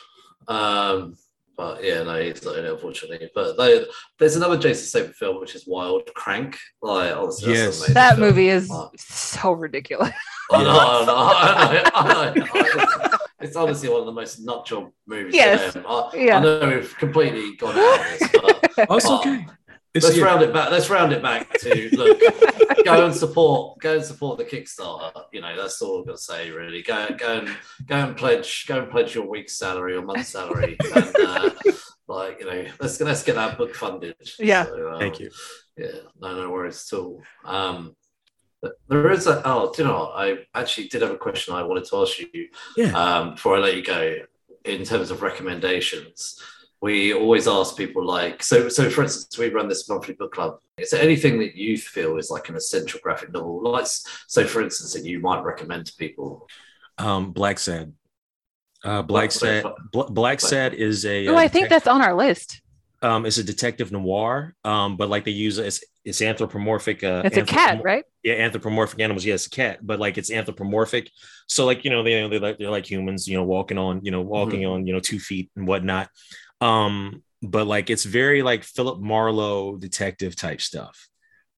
Um, but yeah, no, he's not in it unfortunately. But they, there's another Jason Statham film which is Wild Crank. Like, honestly, that's Yes. amazing that film. movie is Oh. so ridiculous. I know, I know, I. It's honestly one of the most nut movies. Yes. I, Yeah. I know we've completely gone out of this, but oh, it's Oh. okay. It's, let's yeah. round it back. Let's round it back to look. go and support. Go and support the Kickstarter. You know that's all I've got to say. Really, go go and go and pledge. Go and pledge your week's salary or month's salary. and, uh, like you know, let's let's get that book funded. Yeah. So, um, Thank you. Yeah, no, no worries at all. Um, there is a. Oh, do you know? what? I actually did have a question I wanted to ask you Yeah. um, before I let you go, in terms of recommendations, we always ask people like, so, so for instance, we run this monthly book club. Is there anything that you feel is like an essential graphic novel? Like, so for instance, that you might recommend to people? Um, Blacksad. Uh, Black Black- Sad. Bl- Blacksad is a. Oh, uh, I think detec- that's on our list. um, it's a detective noir. Um, but like they use it's it's anthropomorphic. Uh, It's a cat, right? yeah anthropomorphic animals yes a cat but like it's anthropomorphic so like you know they they're like they're like humans you know walking on you know walking on you know two feet and whatnot um but like it's very like philip marlowe detective type stuff.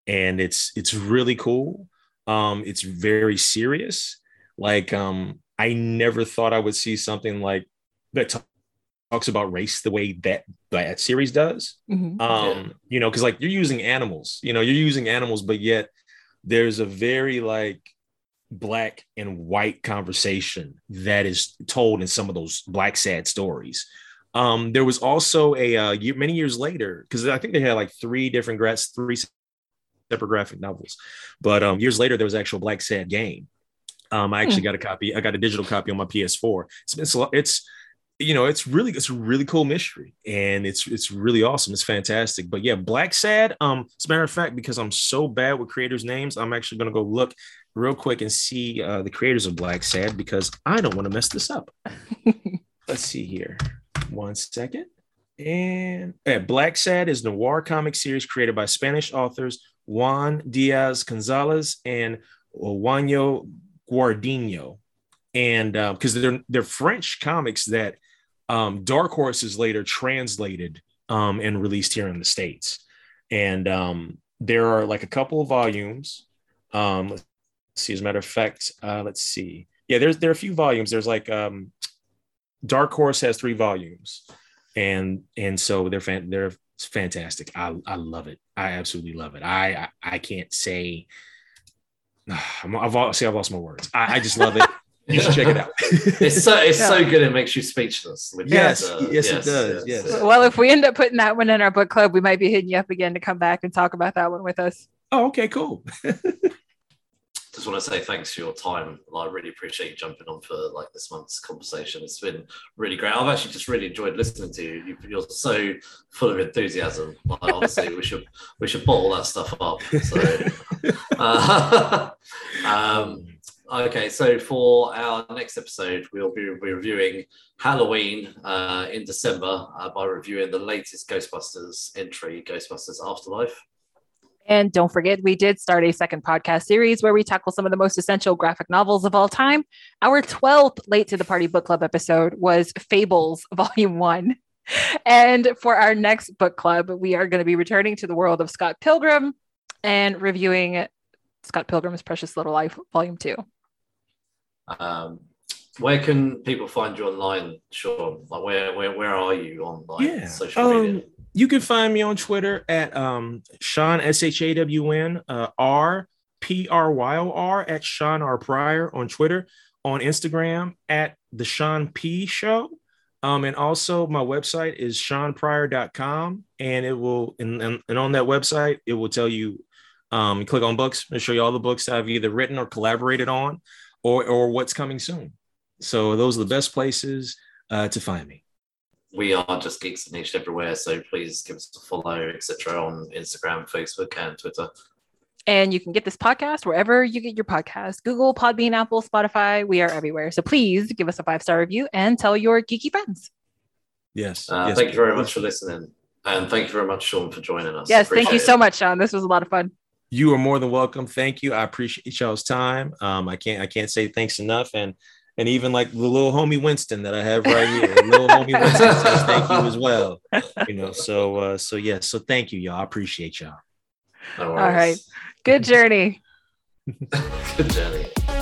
And it's it's really cool. Um it's very serious. Like um i never thought i would see something like that ta- talks about race the way that that series does. Mhm. um you know because like you're using animals you know you're using animals but yet there's a very like black and white conversation that is told in some of those blacksad stories um there was also a uh year, many years later because i think they had like three different grats three separate graphic novels. But um years later there was actual blacksad game. Um i actually got a copy i got a digital copy on my ps4 it's been so it's you know it's really it's a really cool mystery and it's it's really awesome. It's fantastic. But yeah blacksad um as a matter of fact because i'm so bad with creators names i'm actually going to go look real quick and see uh, the creators of blacksad because i don't want to mess this up. Let's see here one second and yeah, blacksad is noir comic series created by spanish authors juan diaz canales and juanjo guarnido and because they're they're french comics that um, Dark Horse is later translated um, and released here in the States. And um, there are like a couple of volumes. Um, let's see, as a matter of fact, uh, let's see. Yeah, there's there are a few volumes. There's like um, Dark Horse has three volumes, and and so they're fan, they're fantastic. I I love it. I absolutely love it. I I, I can't say. I'm, I've al- see I've lost my words. I, I just love it. You should check it out. It's so it's so good. It makes you speechless. which Yes, is, uh, yes, it does, yes. Well, if we end up putting that one in our book club, we might be hitting you up again to come back and talk about that one with us. oh, okay, cool. just want to say thanks for your time. I really appreciate you jumping on for like this month's conversation. It's been really great. I've actually just really enjoyed listening to you. You- You're so full of enthusiasm. Like, honestly, we should we should bottle that stuff up. So, uh, um, okay, so for our next episode, we'll be, be reviewing Halloween uh, in December uh, by reviewing the latest Ghostbusters entry, Ghostbusters Afterlife. And don't forget, we did start a second podcast series where we tackle some of the most essential graphic novels of all time. Our 12th Late to the Party Book Club episode was Fables, Volume 1. And for our next book club, we are going to be returning to the world of Scott Pilgrim and reviewing Scott Pilgrim's Precious Little Life, Volume 2. Um, where can people find you online, Shawn? Like where where where are you on like Yeah, social media? You can find me on Twitter at um, Shawn S H A W N uh, R P R Y O R at Shawn R Pryor on Twitter, on Instagram at the Shawn P Show. Um, and also my website is shawnpryor.com and it will and, and, and on that website it will tell you um click on books and show you all the books I've either written or collaborated on or or what's coming soon. So those are the best places uh, to find me. We are just Geeks and Niche everywhere, so please give us a follow, etc., on Instagram, Facebook, and Twitter. And you can get this podcast wherever you get your podcast Google, Podbean, Apple, Spotify. We are everywhere. So please give us a five star review and tell your geeky friends. Yes. Uh, yes. Thank you very much for listening. And thank you very much, Shawn, for joining us. Yes, thank you Appreciate so much, Shawn. This was a lot of fun. You are more than welcome. Thank you. I appreciate y'all's time. Um, I can't I can't say thanks enough. And and even like the little homie Winston that I have right here, little homie Winston says thank you as well. You know, so uh, so yeah, so thank you, y'all. I appreciate y'all. No All right. Good journey. Good journey.